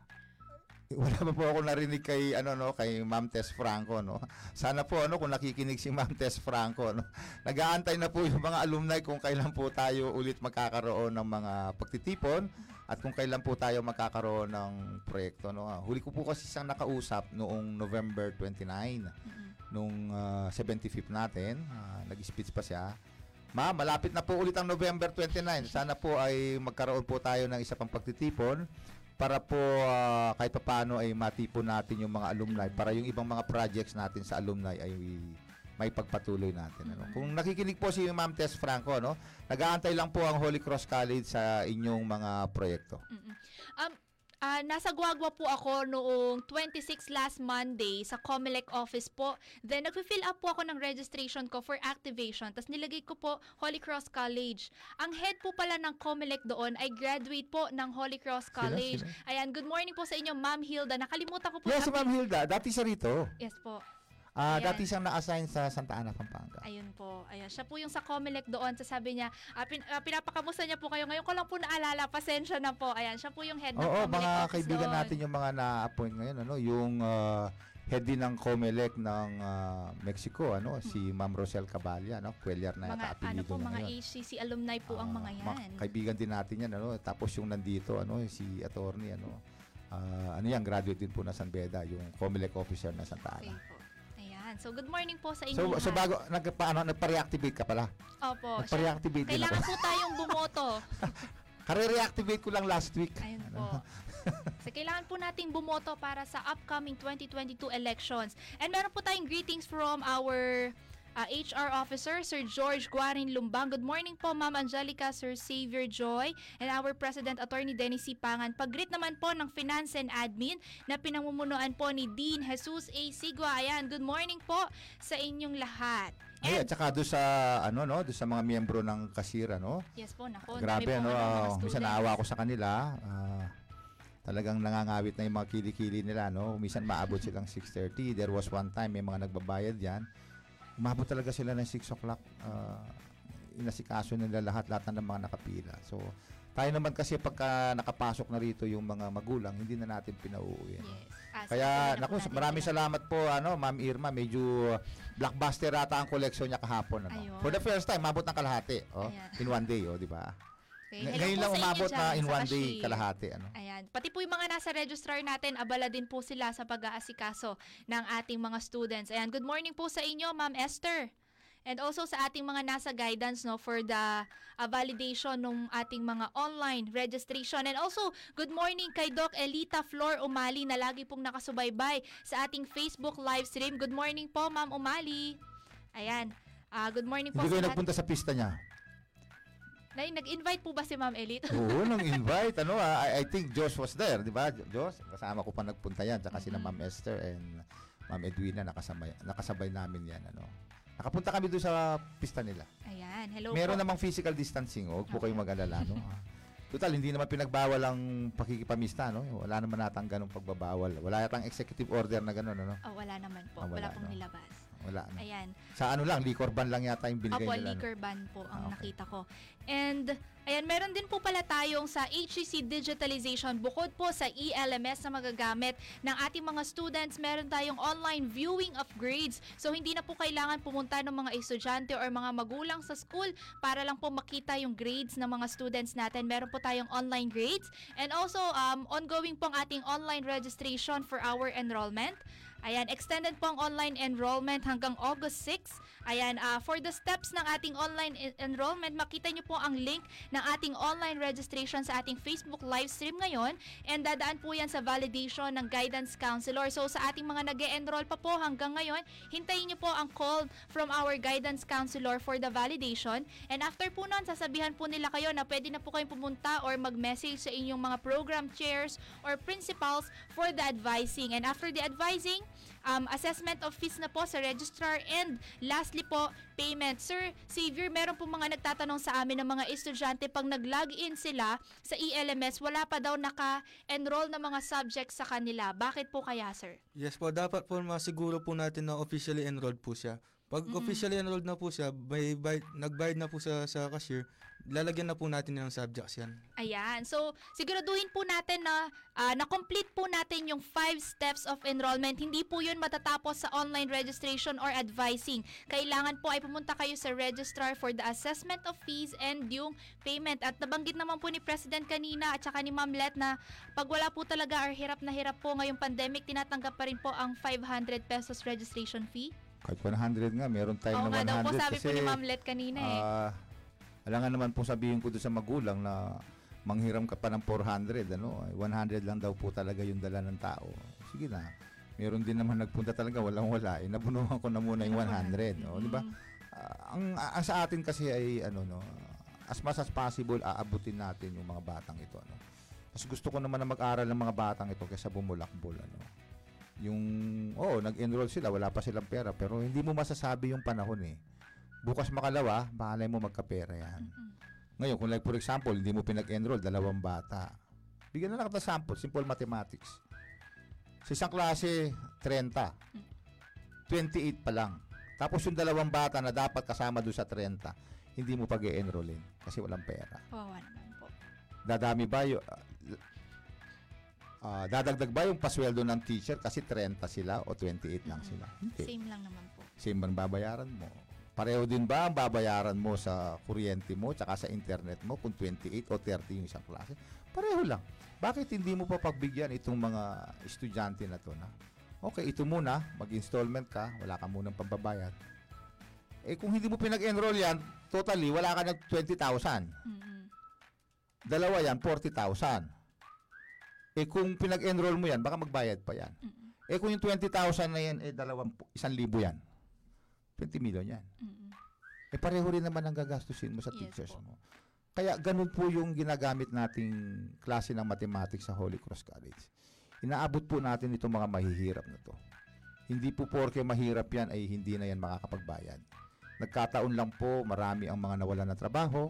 Speaker 10: *laughs*
Speaker 15: Wala pa po ako narinig kay ano no kay Ma'am Tess Franco no. Sana po ano kung nakikinig si Ma'am Tess Franco no. *laughs* Nag-aantay na po yung mga alumni kung kailan po tayo ulit magkakaroon ng mga pagtitipon at kung kailan po tayo magkakaroon ng proyekto no. Ah, Huli ko po kasi siyang nakausap noong November 29 nung ah, 75th natin. Ah, nag-speech pa siya. Ma, malapit na po ulit ang November 29. Sana po ay magkaroon po tayo ng isa pang pagtitipon para po ah, kahit paano ay matipon natin yung mga alumni para yung ibang mga projects natin sa alumni ay may pagpatuloy natin. Ano? Kung nakikinig po si Ma'am Tess Franco, no, nag-aantay lang po ang Holy Cross College sa inyong mga proyekto.
Speaker 10: Mm-mm. Um, ah, nasa Guagua po ako noong 26 last Monday sa Comelec office po. Then, nag-fill up po ako ng registration ko for activation. Tapos, nilagay ko po Holy Cross College. Ang head po pala ng Comelec doon ay graduate po ng Holy Cross
Speaker 15: Sila,
Speaker 10: College.
Speaker 15: sila.
Speaker 10: Ayan, good morning po sa inyo, Ma'am Hilda. Nakalimutan ko po.
Speaker 15: Yes, Ma'am Hilda, dati siya rito.
Speaker 10: Yes po.
Speaker 15: Ah,
Speaker 10: Ayan.
Speaker 15: dati siyang na-assign sa Santa Ana, Pampanga.
Speaker 10: Ayun po. Ayan. Siya po yung sa Comelec doon. Sasabi niya, ah, pin, ah, pinapakamusta niya po kayo. Ngayon ko lang po naalala. Pasensya na po. Ayan. Siya po yung head ng
Speaker 15: Oo,
Speaker 10: Comelec
Speaker 15: mga kaibigan
Speaker 10: doon.
Speaker 15: natin yung mga na-appoint ngayon, ano, yung ah, head din ng COMELEC ng ah, Mexico, ano, si Ma'am Rosel Caballa, no, Cuellar na
Speaker 10: mga
Speaker 15: yata
Speaker 10: ano po, mga
Speaker 15: ngayon.
Speaker 10: HCC alumni po ang mga yan.
Speaker 15: Mga kaibigan din natin yan, ano, tapos yung nandito, ano, si attorney, ano, ah, ano yan, graduate din po na San Beda, yung COMELEC officer na Santa
Speaker 10: Okay
Speaker 15: Ana.
Speaker 10: po. Ayan. So, good morning po sa inyo
Speaker 15: So, so bago, nagpaano, nagpa-reactivate ka pala?
Speaker 10: Opo.
Speaker 15: Nagpa-reactivate din
Speaker 10: Kailangan
Speaker 15: ako.
Speaker 10: po tayong bumoto. *laughs*
Speaker 15: Kare-reactivate ko lang last week.
Speaker 10: Ayun
Speaker 15: Ano?
Speaker 10: po. *laughs* So, kailangan po nating bumoto para sa upcoming 2022 elections. And meron po tayong greetings from our uh, HR officer, Sir George Guarin Lumbang. Good morning po, Ma'am Angelica, Sir Xavier Joy, and our President Attorney Dennis C. Pangan. Pag-greet naman po ng Finance and Admin na pinamumunuan po ni Dean Jesus A. Sigua. Ayan, good morning po sa inyong lahat.
Speaker 15: Ay, at saka doon sa ano no, doon sa mga miyembro ng kasira no.
Speaker 10: Yes po, nako.
Speaker 15: Grabe ano, ah, minsan naawa ko sa kanila. ah, talagang nangangawit na yung mga kilikili nila no. Minsan maabot silang 6:30. There was one time may mga nagbabayad diyan. Umabot talaga sila ng 6 o'clock. ah, inasikaso nila lahat lahat ng mga nakapila. So tayo naman kasi pagka nakapasok na rito yung mga magulang, hindi na natin pinauuwi. no?
Speaker 10: Ah,
Speaker 15: Kaya,
Speaker 10: po
Speaker 15: naku, maraming salamat po, ano, Ma'am Irma. Medyo blockbuster ata ang koleksyon niya kahapon. Ano?
Speaker 10: Ayun.
Speaker 15: For the first time, mabot ng kalahati. Oh,
Speaker 10: Ayan.
Speaker 15: in one day, oh, di ba?
Speaker 10: Okay, hello
Speaker 15: Ngayon lang umabot na
Speaker 10: dyan
Speaker 15: in one day, kalahati. Ano?
Speaker 10: Ayan. Pati po yung mga nasa registrar natin, abala din po sila sa pag-aasikaso ng ating mga students. Ayan, good morning po sa inyo, Ma'am Esther. And also sa ating mga nasa guidance no for the uh, validation ng ating mga online registration. And also, good morning kay Doc Elita Flor Umali na lagi pong nakasubaybay sa ating Facebook live stream. Good morning po, Ma'am Umali. Ayan. Ah, good morning po
Speaker 15: Hindi kayo nagpunta sa pista niya.
Speaker 10: Nay, nag-invite po ba si Ma'am Elite?
Speaker 15: Oo, *laughs* nang invite. Ano, ah, I, I think Josh was there, di ba? Josh, kasama ko pa nagpunta yan. Tsaka sila Ma'am Esther and Ma'am Edwina, nakasabay, nakasabay namin yan. Ano. Nakapunta kami doon sa pista nila.
Speaker 10: Ayan, hello
Speaker 15: Meron
Speaker 10: po.
Speaker 15: namang physical distancing, huwag po kayong mag-alala, no? *laughs* Total, hindi naman pinagbawal ang pakikipamista, no? Wala naman natang ganong pagbabawal. Wala yatang executive order na gano'n, ano?
Speaker 10: Oh, wala naman po.
Speaker 15: Ah,
Speaker 10: wala,
Speaker 15: wala,
Speaker 10: pong
Speaker 15: no?
Speaker 10: nilabas.
Speaker 15: Wala, no?
Speaker 10: Ayan.
Speaker 15: Sa ano lang, liquor ban lang yata yung binigay
Speaker 10: Opo,
Speaker 15: nila. no?
Speaker 10: liquor ban po ang
Speaker 15: Ah, okay.
Speaker 10: nakita ko. And, ayan, meron din po pala tayong sa HCC Digitalization, bukod po sa E ELMS na magagamit ng ating mga students, meron tayong online viewing of grades. So, hindi na po kailangan pumunta ng mga estudyante or mga magulang sa school para lang po makita yung grades ng mga students natin. Meron po tayong online grades. And also, um, ongoing po ang ating online registration for our enrollment. Ayan, extended po ang online enrollment hanggang August 6. Ayan, ah, for the steps ng ating online en- enrollment, makita nyo po ang link ng ating online registration sa ating Facebook live stream ngayon and dadaan po yan sa validation ng guidance counselor. So sa ating mga nag enroll pa po hanggang ngayon, hintayin nyo po ang call from our guidance counselor for the validation and after po nun, sasabihan po nila kayo na pwede na po kayong pumunta or mag-message sa inyong mga program chairs or principals for the advising. And after the advising, um, assessment of fees na po sa registrar and lastly po, payment. Sir Xavier, meron po mga nagtatanong sa amin ng mga estudyante pag nag-login sila sa ELMS, wala pa daw naka-enroll na mga subjects sa kanila. Bakit po kaya, sir?
Speaker 12: Yes po, dapat po masiguro po natin na officially enrolled po siya. Pag
Speaker 10: Mm-mm.
Speaker 12: officially enrolled na po siya, may bayad, nagbayad na po sa, sa cashier, lalagyan na po natin ng subjects yan.
Speaker 10: Ayan. So, siguraduhin po natin na ah, na-complete po natin yung five steps of enrollment. Hindi po yun matatapos sa online registration or advising. Kailangan po ay pumunta kayo sa registrar for the assessment of fees and yung payment. At nabanggit naman po ni President kanina at saka ni Ma'am Let na pag wala po talaga or hirap na hirap po ngayong pandemic, tinatanggap pa rin po ang 500 pesos registration fee.
Speaker 15: Kahit 100 nga, meron tayong
Speaker 10: Oo
Speaker 15: na
Speaker 10: nga
Speaker 15: 100
Speaker 10: daw po, sabi
Speaker 15: kasi
Speaker 10: po ni Ma'am Let kanina eh.
Speaker 15: ah, alangan naman po sabihin ko doon sa magulang na manghiram ka pa ng 400, ano? 100 lang daw po talaga yung dala ng tao. Sige na. Meron din naman nagpunta talaga, walang wala. Eh, nabunuhan ko na muna yung 100. O, di ba? Ah, ang, ang sa atin kasi ay, ano, no, as much as possible, aabutin natin yung mga batang ito, ano. Mas gusto ko naman na mag-aral ng mga batang ito kaysa bumulakbol, ano yung oh nag-enroll sila wala pa silang pera. Pero hindi mo masasabi yung panahon eh. Bukas makalawa bahalay mo magkapera yan. Ngayon kung like for example hindi mo pinag-enroll dalawang bata. Bigyan na lang kita sample simple mathematics. Sa isang klase 30 28 pa lang. Tapos yung dalawang bata na dapat kasama doon sa 30 hindi mo pag-enrollin kasi walang pera.
Speaker 10: Kawawa naman po.
Speaker 15: dadami ba yung ah, dadagdag ba yung pasweldo ng teacher kasi 30 sila o 28 lang sila? Hindi.
Speaker 10: Same lang naman po.
Speaker 15: Same ang babayaran mo. Pareho din ba ang babayaran mo sa kuryente mo tsaka sa internet mo kung 28 o 30 yung isang klase? Pareho lang. Bakit hindi mo pa pagbigyan itong mga estudyante na to na? Okay, ito muna, mag-installment ka, wala ka munang pambabayad. Eh kung hindi mo pinag-enroll yan, totally, wala ka ng 20,000. Dalawa yan, 40,000. Eh kung pinag-enroll mo yan, baka magbayad pa yan. Eh kung yung 20,000 na yan, eh dalawang, isang libo yan. 20 million yan. Eh pareho rin naman ang gagastusin mo sa teachers mo. Kaya ganun po yung ginagamit nating klase ng mathematics sa Holy Cross College. Inaabot po natin itong mga mahihirap na to. Hindi po porke mahirap yan ay hindi na yan makakapagbayad. Nagkataon lang po marami ang mga nawalan ng trabaho,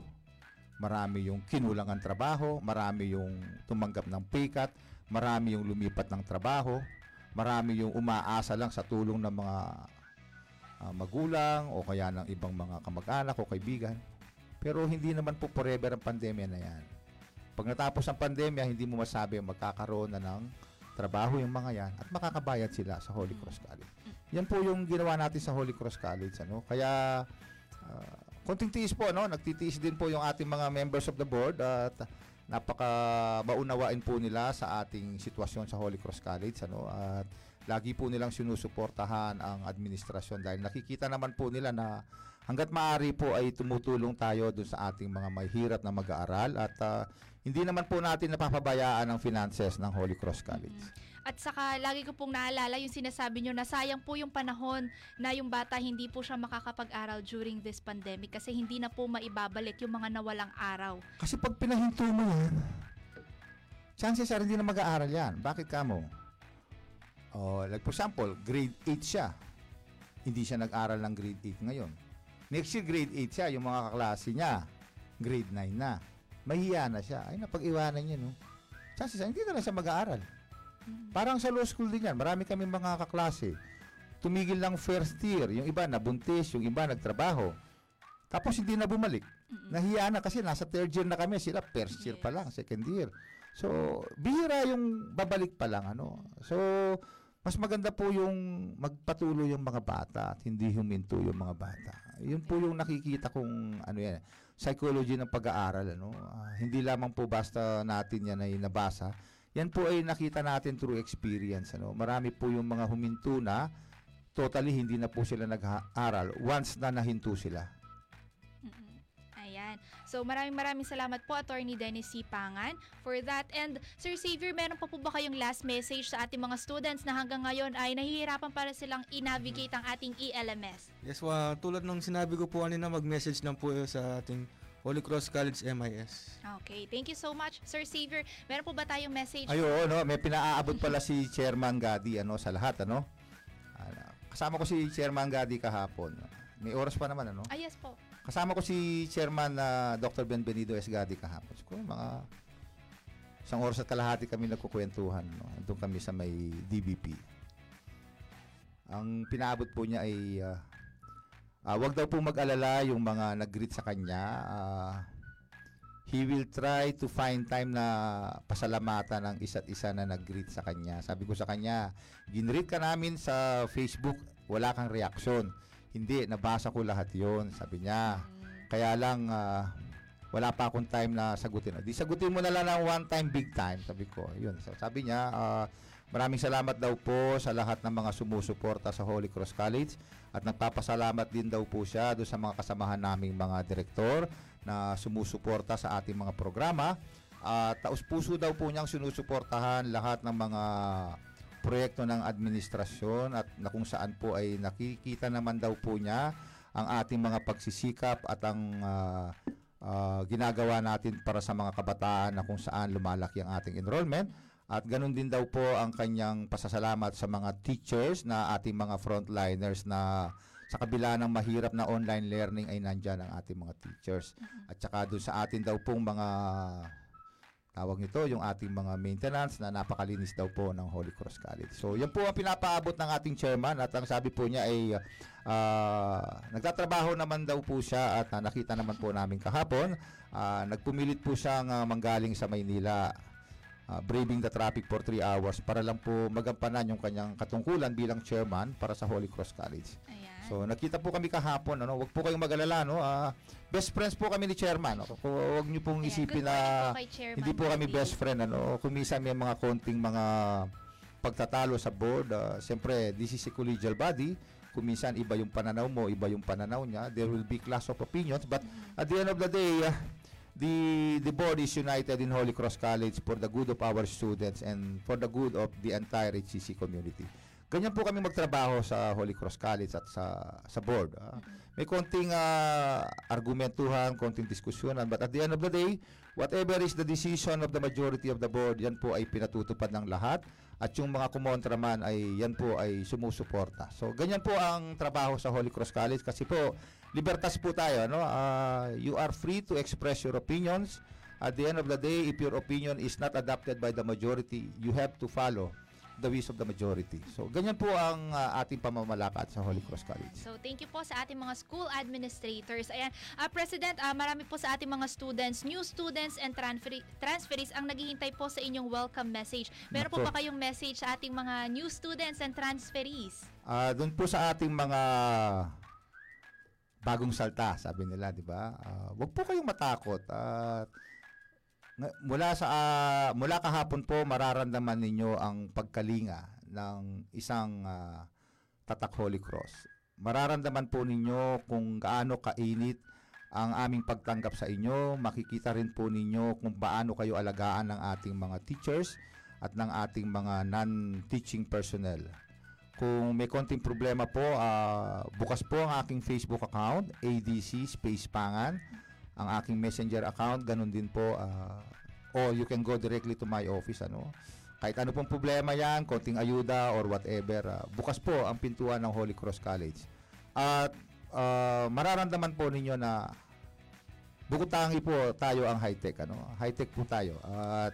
Speaker 15: marami yung kinulang ang trabaho, marami yung tumanggap ng cut, marami yung lumipat ng trabaho, marami yung umaasa lang sa tulong ng mga ah, magulang o kaya ng ibang mga kamag-anak o kaibigan. Pero hindi naman po forever ang pandemya na yan. Pag natapos ang pandemya, hindi mo masabi magkakaroon na ng trabaho yung mga yan at makakabayad sila sa Holy Cross College. Yan po yung ginawa natin sa Holy Cross College. Ano? Kaya, ah, konting tiis po, no? nagtitiis din po yung ating mga members of the board at napaka maunawain po nila sa ating sitwasyon sa Holy Cross College. Ano? At lagi po nilang sinusuportahan ang administrasyon dahil nakikita naman po nila na hanggat maaari po ay tumutulong tayo dun sa ating mga mahirap na mag-aaral at ah, hindi naman po natin napapabayaan ang finances ng Holy Cross College.
Speaker 10: At saka lagi ko pong naalala yung sinasabi nyo na sayang po yung panahon na yung bata hindi po siya makakapag-aral during this pandemic kasi hindi na po maibabalik yung mga nawalang araw.
Speaker 15: Kasi pag pinahinto mo yan, chances are hindi na mag-aaral yan. Bakit ka mo? Oh, like for example, grade 8 siya. Hindi siya nag-aral ng grade 8 ngayon. Next year, grade 8 siya. Yung mga kaklase niya, grade 9 na. Mahiya na siya. Ay, napag-iwanan niya, no? Chances are, hindi na lang siya mag-aaral. Parang sa law school din yan. Marami kami mga kaklase. Tumigil lang first year. Yung iba nabuntis, yung iba nagtrabaho. Tapos hindi na bumalik. Nahiya na kasi nasa third year na kami. Sila first year pa lang, second year. So, bihira yung babalik pa lang. Ano? So, mas maganda po yung magpatuloy yung mga bata at hindi huminto yung mga bata. Yun po yung nakikita kong ano yan, psychology ng pag-aaral. Ano? Ah, hindi lamang po basta natin yan ay nabasa, Yan po ay nakita natin through experience. Ano? Marami po yung mga huminto na totally hindi na po sila nag-aaral once na nahinto sila.
Speaker 10: Ayan. So maraming maraming salamat po Attorney Dennis C. Pangan for that. And Sir Xavier, meron pa po ba kayong last message sa ating mga students na hanggang ngayon ay nahihirapan para silang i-navigate ang ating E ELMS?
Speaker 12: Yes, wa, tulad ng sinabi ko po kanina, mag-message lang po sa ating Holy Cross College MIS.
Speaker 10: Okay, thank you so much Sir Xavier. Meron po ba tayong message?
Speaker 15: Ayo, no, may pinaaabot pala si Chairman Gadi ano sa lahat ano. Ah, kasama ko si Chairman Gadi kahapon. May oras pa naman ano.
Speaker 10: Ah, yes po.
Speaker 15: Kasama ko si Chairman na Dr. Benvenido S. Gadi kahapon. Siguro mga isang oras at kalahati kami nagkukwentuhan. No? Doon kami sa may DBP. Ang pinaabot po niya ay ah, ah, wag daw po mag-alala yung mga nag-greet sa kanya. Ah, he will try to find time na pasalamatan ng isa't isa na nag-greet sa kanya. Sabi ko sa kanya, ginreet ka namin sa Facebook, wala kang reaksyon. Hindi, nabasa ko lahat yon sabi niya. Kaya lang, ah, wala pa akong time na sagutin. Di sagutin mo na lang ng one time, big time. Sabi ko, yun. So, sabi niya, ah, maraming salamat daw po sa lahat ng mga sumusuporta sa Holy Cross College at nagpapasalamat din daw po siya doon sa mga kasamahan naming mga direktor na sumusuporta sa ating mga programa. At taus puso daw po niyang sinusuportahan lahat ng mga proyekto ng administrasyon at na kung saan po ay nakikita naman daw po niya ang ating mga pagsisikap at ang ah, ah, ginagawa natin para sa mga kabataan na kung saan lumalaki ang ating enrollment. At ganun din daw po ang kanyang pasasalamat sa mga teachers na ating mga frontliners na sa kabila ng mahirap na online learning ay nandyan ang ating mga teachers. At saka doon sa atin daw pong mga tawag nito, yung ating mga maintenance na napakalinis daw po ng Holy Cross College. So, yan po ang pinapaabot ng ating chairman at ang sabi po niya ay ah, nagtatrabaho naman daw po siya at ah, nakita naman po namin kahapon. ah, nagpumilit po siyang ah, manggaling sa Maynila ah, braving the traffic for 3 hours para lang po magampanan yung kanyang katungkulan bilang chairman para sa Holy Cross College. So nakita po kami kahapon ano, wag po kayong mag-alala no. ah, best friends po kami ni chairman. No? Kung wag niyo pong isipin
Speaker 10: good
Speaker 15: na
Speaker 10: po
Speaker 15: hindi po kami best friend ano. Kung minsan may mga konting mga pagtatalo sa board, ah, siyempre this is a collegial body. Kung minsan iba yung pananaw mo, iba yung pananaw niya, there will be clash of opinions but at the end of the day, ah, the the board is united in Holy Cross College for the good of our students and for the good of the entire HCC community. Ganyan po kami magtrabaho sa Holy Cross College at sa sa board. ah. May konting ah, argumentuhan, konting diskusyonan, but at the end of the day, whatever is the decision of the majority of the board, yan po ay pinatutupad ng lahat at yung mga kumontra man ay yan po ay sumusuporta. So ganyan po ang trabaho sa Holy Cross College kasi po libertas po tayo, no? Ah, you are free to express your opinions. At the end of the day, if your opinion is not adopted by the majority, you have to follow the wish of the majority. So, ganyan po ang ah, ating pamamalakad sa Holy Cross College.
Speaker 10: So thank you po sa ating mga school administrators. Ayan, ah, President, ah, marami po sa ating mga students, new students and transfer transferees ang naghihintay po sa inyong welcome message. Meron po ba kayong message sa ating mga new students and transferees?
Speaker 15: Ah, doon po sa ating mga bagong salta, sabi nila, 'di ba? Ah, wag po kayong matakot at nga- mula sa ah, mula kahapon po mararamdaman ninyo ang pagkalinga ng isang ah, tatak Holy Cross. Mararamdaman po ninyo kung gaano kainit ang aming pagtanggap sa inyo. Makikita rin po ninyo kung paano kayo alagaan ng ating mga teachers at ng ating mga non-teaching personnel. Kung may konting problema po, ah, bukas po ang aking Facebook account, ADC Space Pangan. Ang aking messenger account, ganun din po. ah, or you can go directly to my office. Ano? Kahit ano pong problema yan, konting ayuda or whatever, ah, bukas po ang pintuan ng Holy Cross College. At ah, mararamdaman po ninyo na bukod tangi po tayo ang high-tech. Ano? High-tech po tayo. At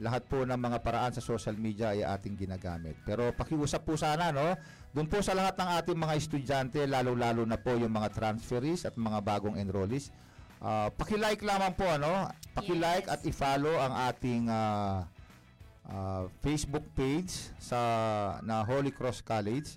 Speaker 15: lahat po ng mga paraan sa social media ay ating ginagamit. Pero pakiusap po sana, no? Doon po sa lahat ng ating mga estudyante, lalo-lalo na po yung mga transferees at mga bagong enrollees, ah, paki-like lamang po, ano? Paki-like at i-follow ang ating ah, ah, Facebook page sa na Holy Cross College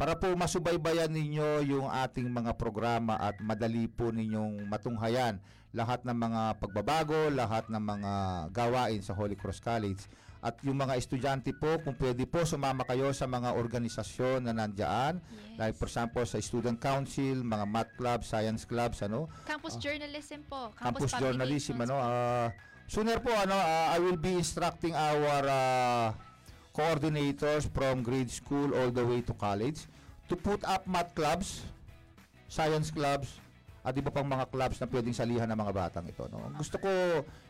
Speaker 15: para po masubaybayan ninyo yung ating mga programa at madali po ninyong matunghayan lahat ng mga pagbabago, lahat ng mga gawain sa Holy Cross College. At yung mga estudyante po, kung pwede po, sumama kayo sa mga organisasyon na nandyan. Like for example, sa student council, mga math clubs, science clubs, ano.
Speaker 10: Campus journalism po.
Speaker 15: Campus,
Speaker 10: Campus,
Speaker 15: journalism, ano.
Speaker 10: po.
Speaker 15: ah, sooner po, ano, ah, I will be instructing our ah, coordinators from grade school all the way to college to put up math clubs, science clubs, at iba pang mga clubs na pwedeng salihan ng mga batang ito. No? Gusto ko,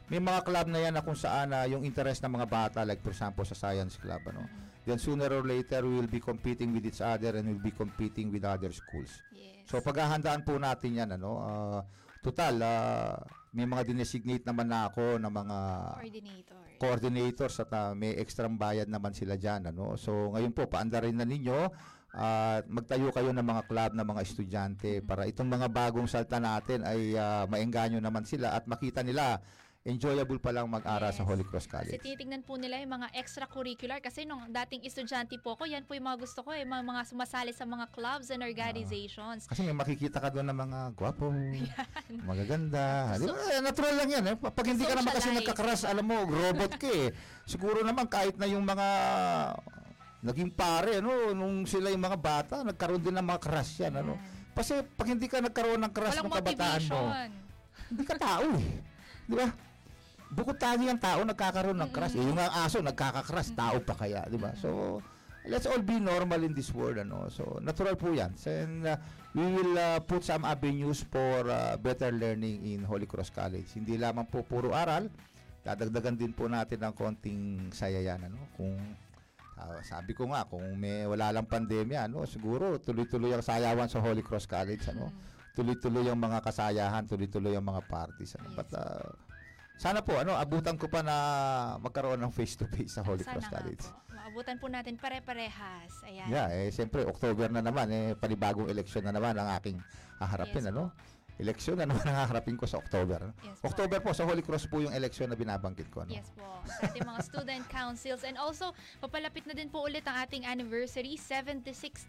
Speaker 15: may mga club na yan na kung saan na yung interest ng mga bata, like for example sa science club, ano, then sooner or later we will be competing with each other and we'll be competing with other schools. So paghahandaan po natin yan, ano, ah, total, ah, may mga dinesignate naman na ako ng mga
Speaker 10: Coordinator.
Speaker 15: coordinators at ah, may extra bayad naman sila dyan. Ano? So ngayon po, paandarin na ninyo at magtayo kayo ng mga club ng mga estudyante para itong mga bagong salta natin ay ah, maengganyo naman sila at makita nila enjoyable pa lang mag-aral sa Holy Cross
Speaker 10: Kasi
Speaker 15: College.
Speaker 10: tinitingnan po nila yung mga extracurricular kasi nung dating estudyante po ko, yan po yung mga gusto ko eh, mga, mga sumasali sa mga clubs and organizations.
Speaker 15: Kasi may makikita ka doon ng mga gwapo, *laughs* magaganda. Di ba? Eh, Natural lang yan. Eh. Pag hindi ka naman kasi nagkakrush, alam mo, robot ka eh. *laughs* Siguro naman kahit na yung mga naging pare, ano, nung sila yung mga bata, nagkaroon din ng mga crush yan. Ano? Kasi pag hindi ka nagkaroon ng crush
Speaker 10: Walang
Speaker 15: ng kabataan mo,
Speaker 10: motivation.
Speaker 15: hindi ka tao eh. Di ba? Bukod tayo yung tao nagkakaroon ng crush. Eh, yung mga aso nagkaka-crush, tao pa kaya, di ba? So, let's all be normal in this world, ano? So, natural po yan. So, and, uh, we will uh, put some avenues for uh, better learning in Holy Cross College. Hindi lamang po puro aral, dadagdagan din po natin ng konting saya yan, ano? Kung ah, sabi ko nga, kung may wala lang pandemya, ano, siguro tuloy-tuloy ang sayawan sa Holy Cross College, ano? Tuloy-tuloy ang mga kasayahan, tuloy-tuloy ang mga parties, ano? But, uh, sana po, ano, abutan ko pa na magkaroon ng face-to-face sa Holy
Speaker 10: Sana
Speaker 15: Cross College.
Speaker 10: po. Maabutan po natin pare-parehas. Ayan.
Speaker 15: Yeah, eh, siyempre, October na naman, eh, panibagong eleksyon na naman ang aking haharapin,
Speaker 10: Yes
Speaker 15: ano? Eleksyon na naman *laughs* ang haharapin ko sa October.
Speaker 10: Yes po.
Speaker 15: October po, sa Holy Cross po yung eleksyon na binabanggit ko, ano?
Speaker 10: Yes po. Sa ating mga student councils. And also, papalapit na din po ulit ang ating anniversary, 76.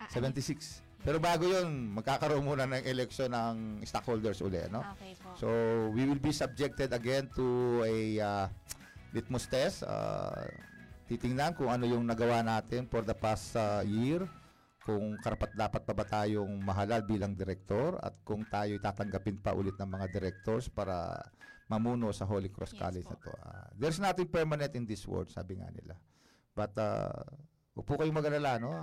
Speaker 10: ah,
Speaker 15: 76. Pero bago yun, magkakaroon muna ng eleksyon ng stockholders uli, no?
Speaker 10: Okay po.
Speaker 15: So, we will be subjected again to a uh, litmus test. Uh, titingnan kung ano yung nagawa natin for the past uh, year, kung karapat dapat pa ba tayong mahalal bilang direktor at kung tayo tatanggapin pa ulit ng mga directors para mamuno sa Holy Cross College na to. Uh, there's nothing permanent in this world, sabi nga nila. But, uh, huwag po kayong mag-alala, no?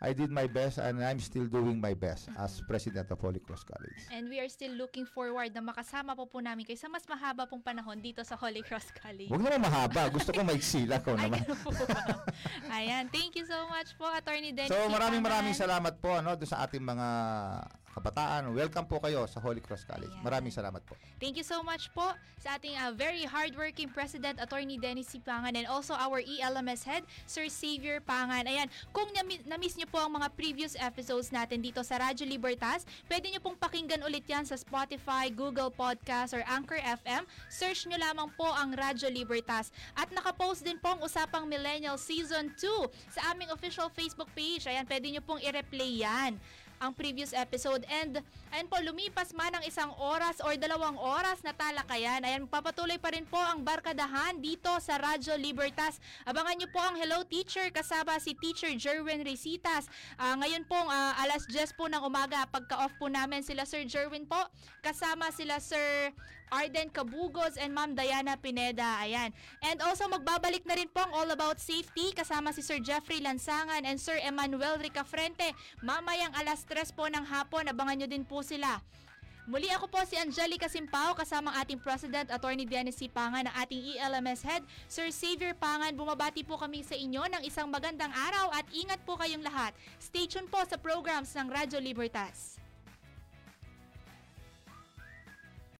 Speaker 15: I did my best and I'm still doing my best as president of Holy Cross College.
Speaker 10: And we are still looking forward na makasama po po namin kayo sa mas mahaba pong panahon dito sa Holy Cross College.
Speaker 15: Huwag naman mahaba. Gusto ko maiksi ko
Speaker 10: Ay,
Speaker 15: naman.
Speaker 10: po ba? Ayan. Thank you so much po, Attorney Dennis.
Speaker 15: So maraming maraming salamat po ano sa ating mga kabataan. Welcome po kayo sa Holy Cross College. Maraming salamat po.
Speaker 10: Thank you so much po sa ating uh, very hardworking President, Attorney Dennis Sipangan, and also our ELMS Head, Sir Xavier Pangan. Ayan, kung nami- na-miss nyo po ang mga previous episodes natin dito sa Radyo Libertas, pwede nyo pong pakinggan ulit yan sa Spotify, Google Podcast, or Anchor FM. Search nyo lamang po ang Radyo Libertas. At nakapost din po ang Usapang Millennial Season 2 sa aming official Facebook page. Ayan, pwede nyo pong i-replay yan ang previous episode. And, ayun po, lumipas man ang isang oras or dalawang oras na talakayan. Ayan, papatuloy pa rin po ang barkadahan dito sa Radyo Libertas. Abangan nyo po ang Hello Teacher kasama si Teacher Jerwin Resitas. Ah, ngayon pong ah, alas 10 po ng umaga, pagka-off po namin sila Sir Jerwin po, kasama sila Sir Arden Cabugos and Ma'am Diana Pineda. Ayan. And also magbabalik na rin po ang All About Safety kasama si Sir Jeffrey Lansangan and Sir Emmanuel Ricafrente. Mamayang alas 3 po ng hapon, abangan nyo din po sila. Muli ako po si Angelica Simpao kasama ang ating President Attorney Dennis C. Pangan ng ating ELMS Head, Sir Xavier Pangan. Bumabati po kami sa inyo ng isang magandang araw at ingat po kayong lahat. Stay tuned po sa programs ng Radyo Libertas.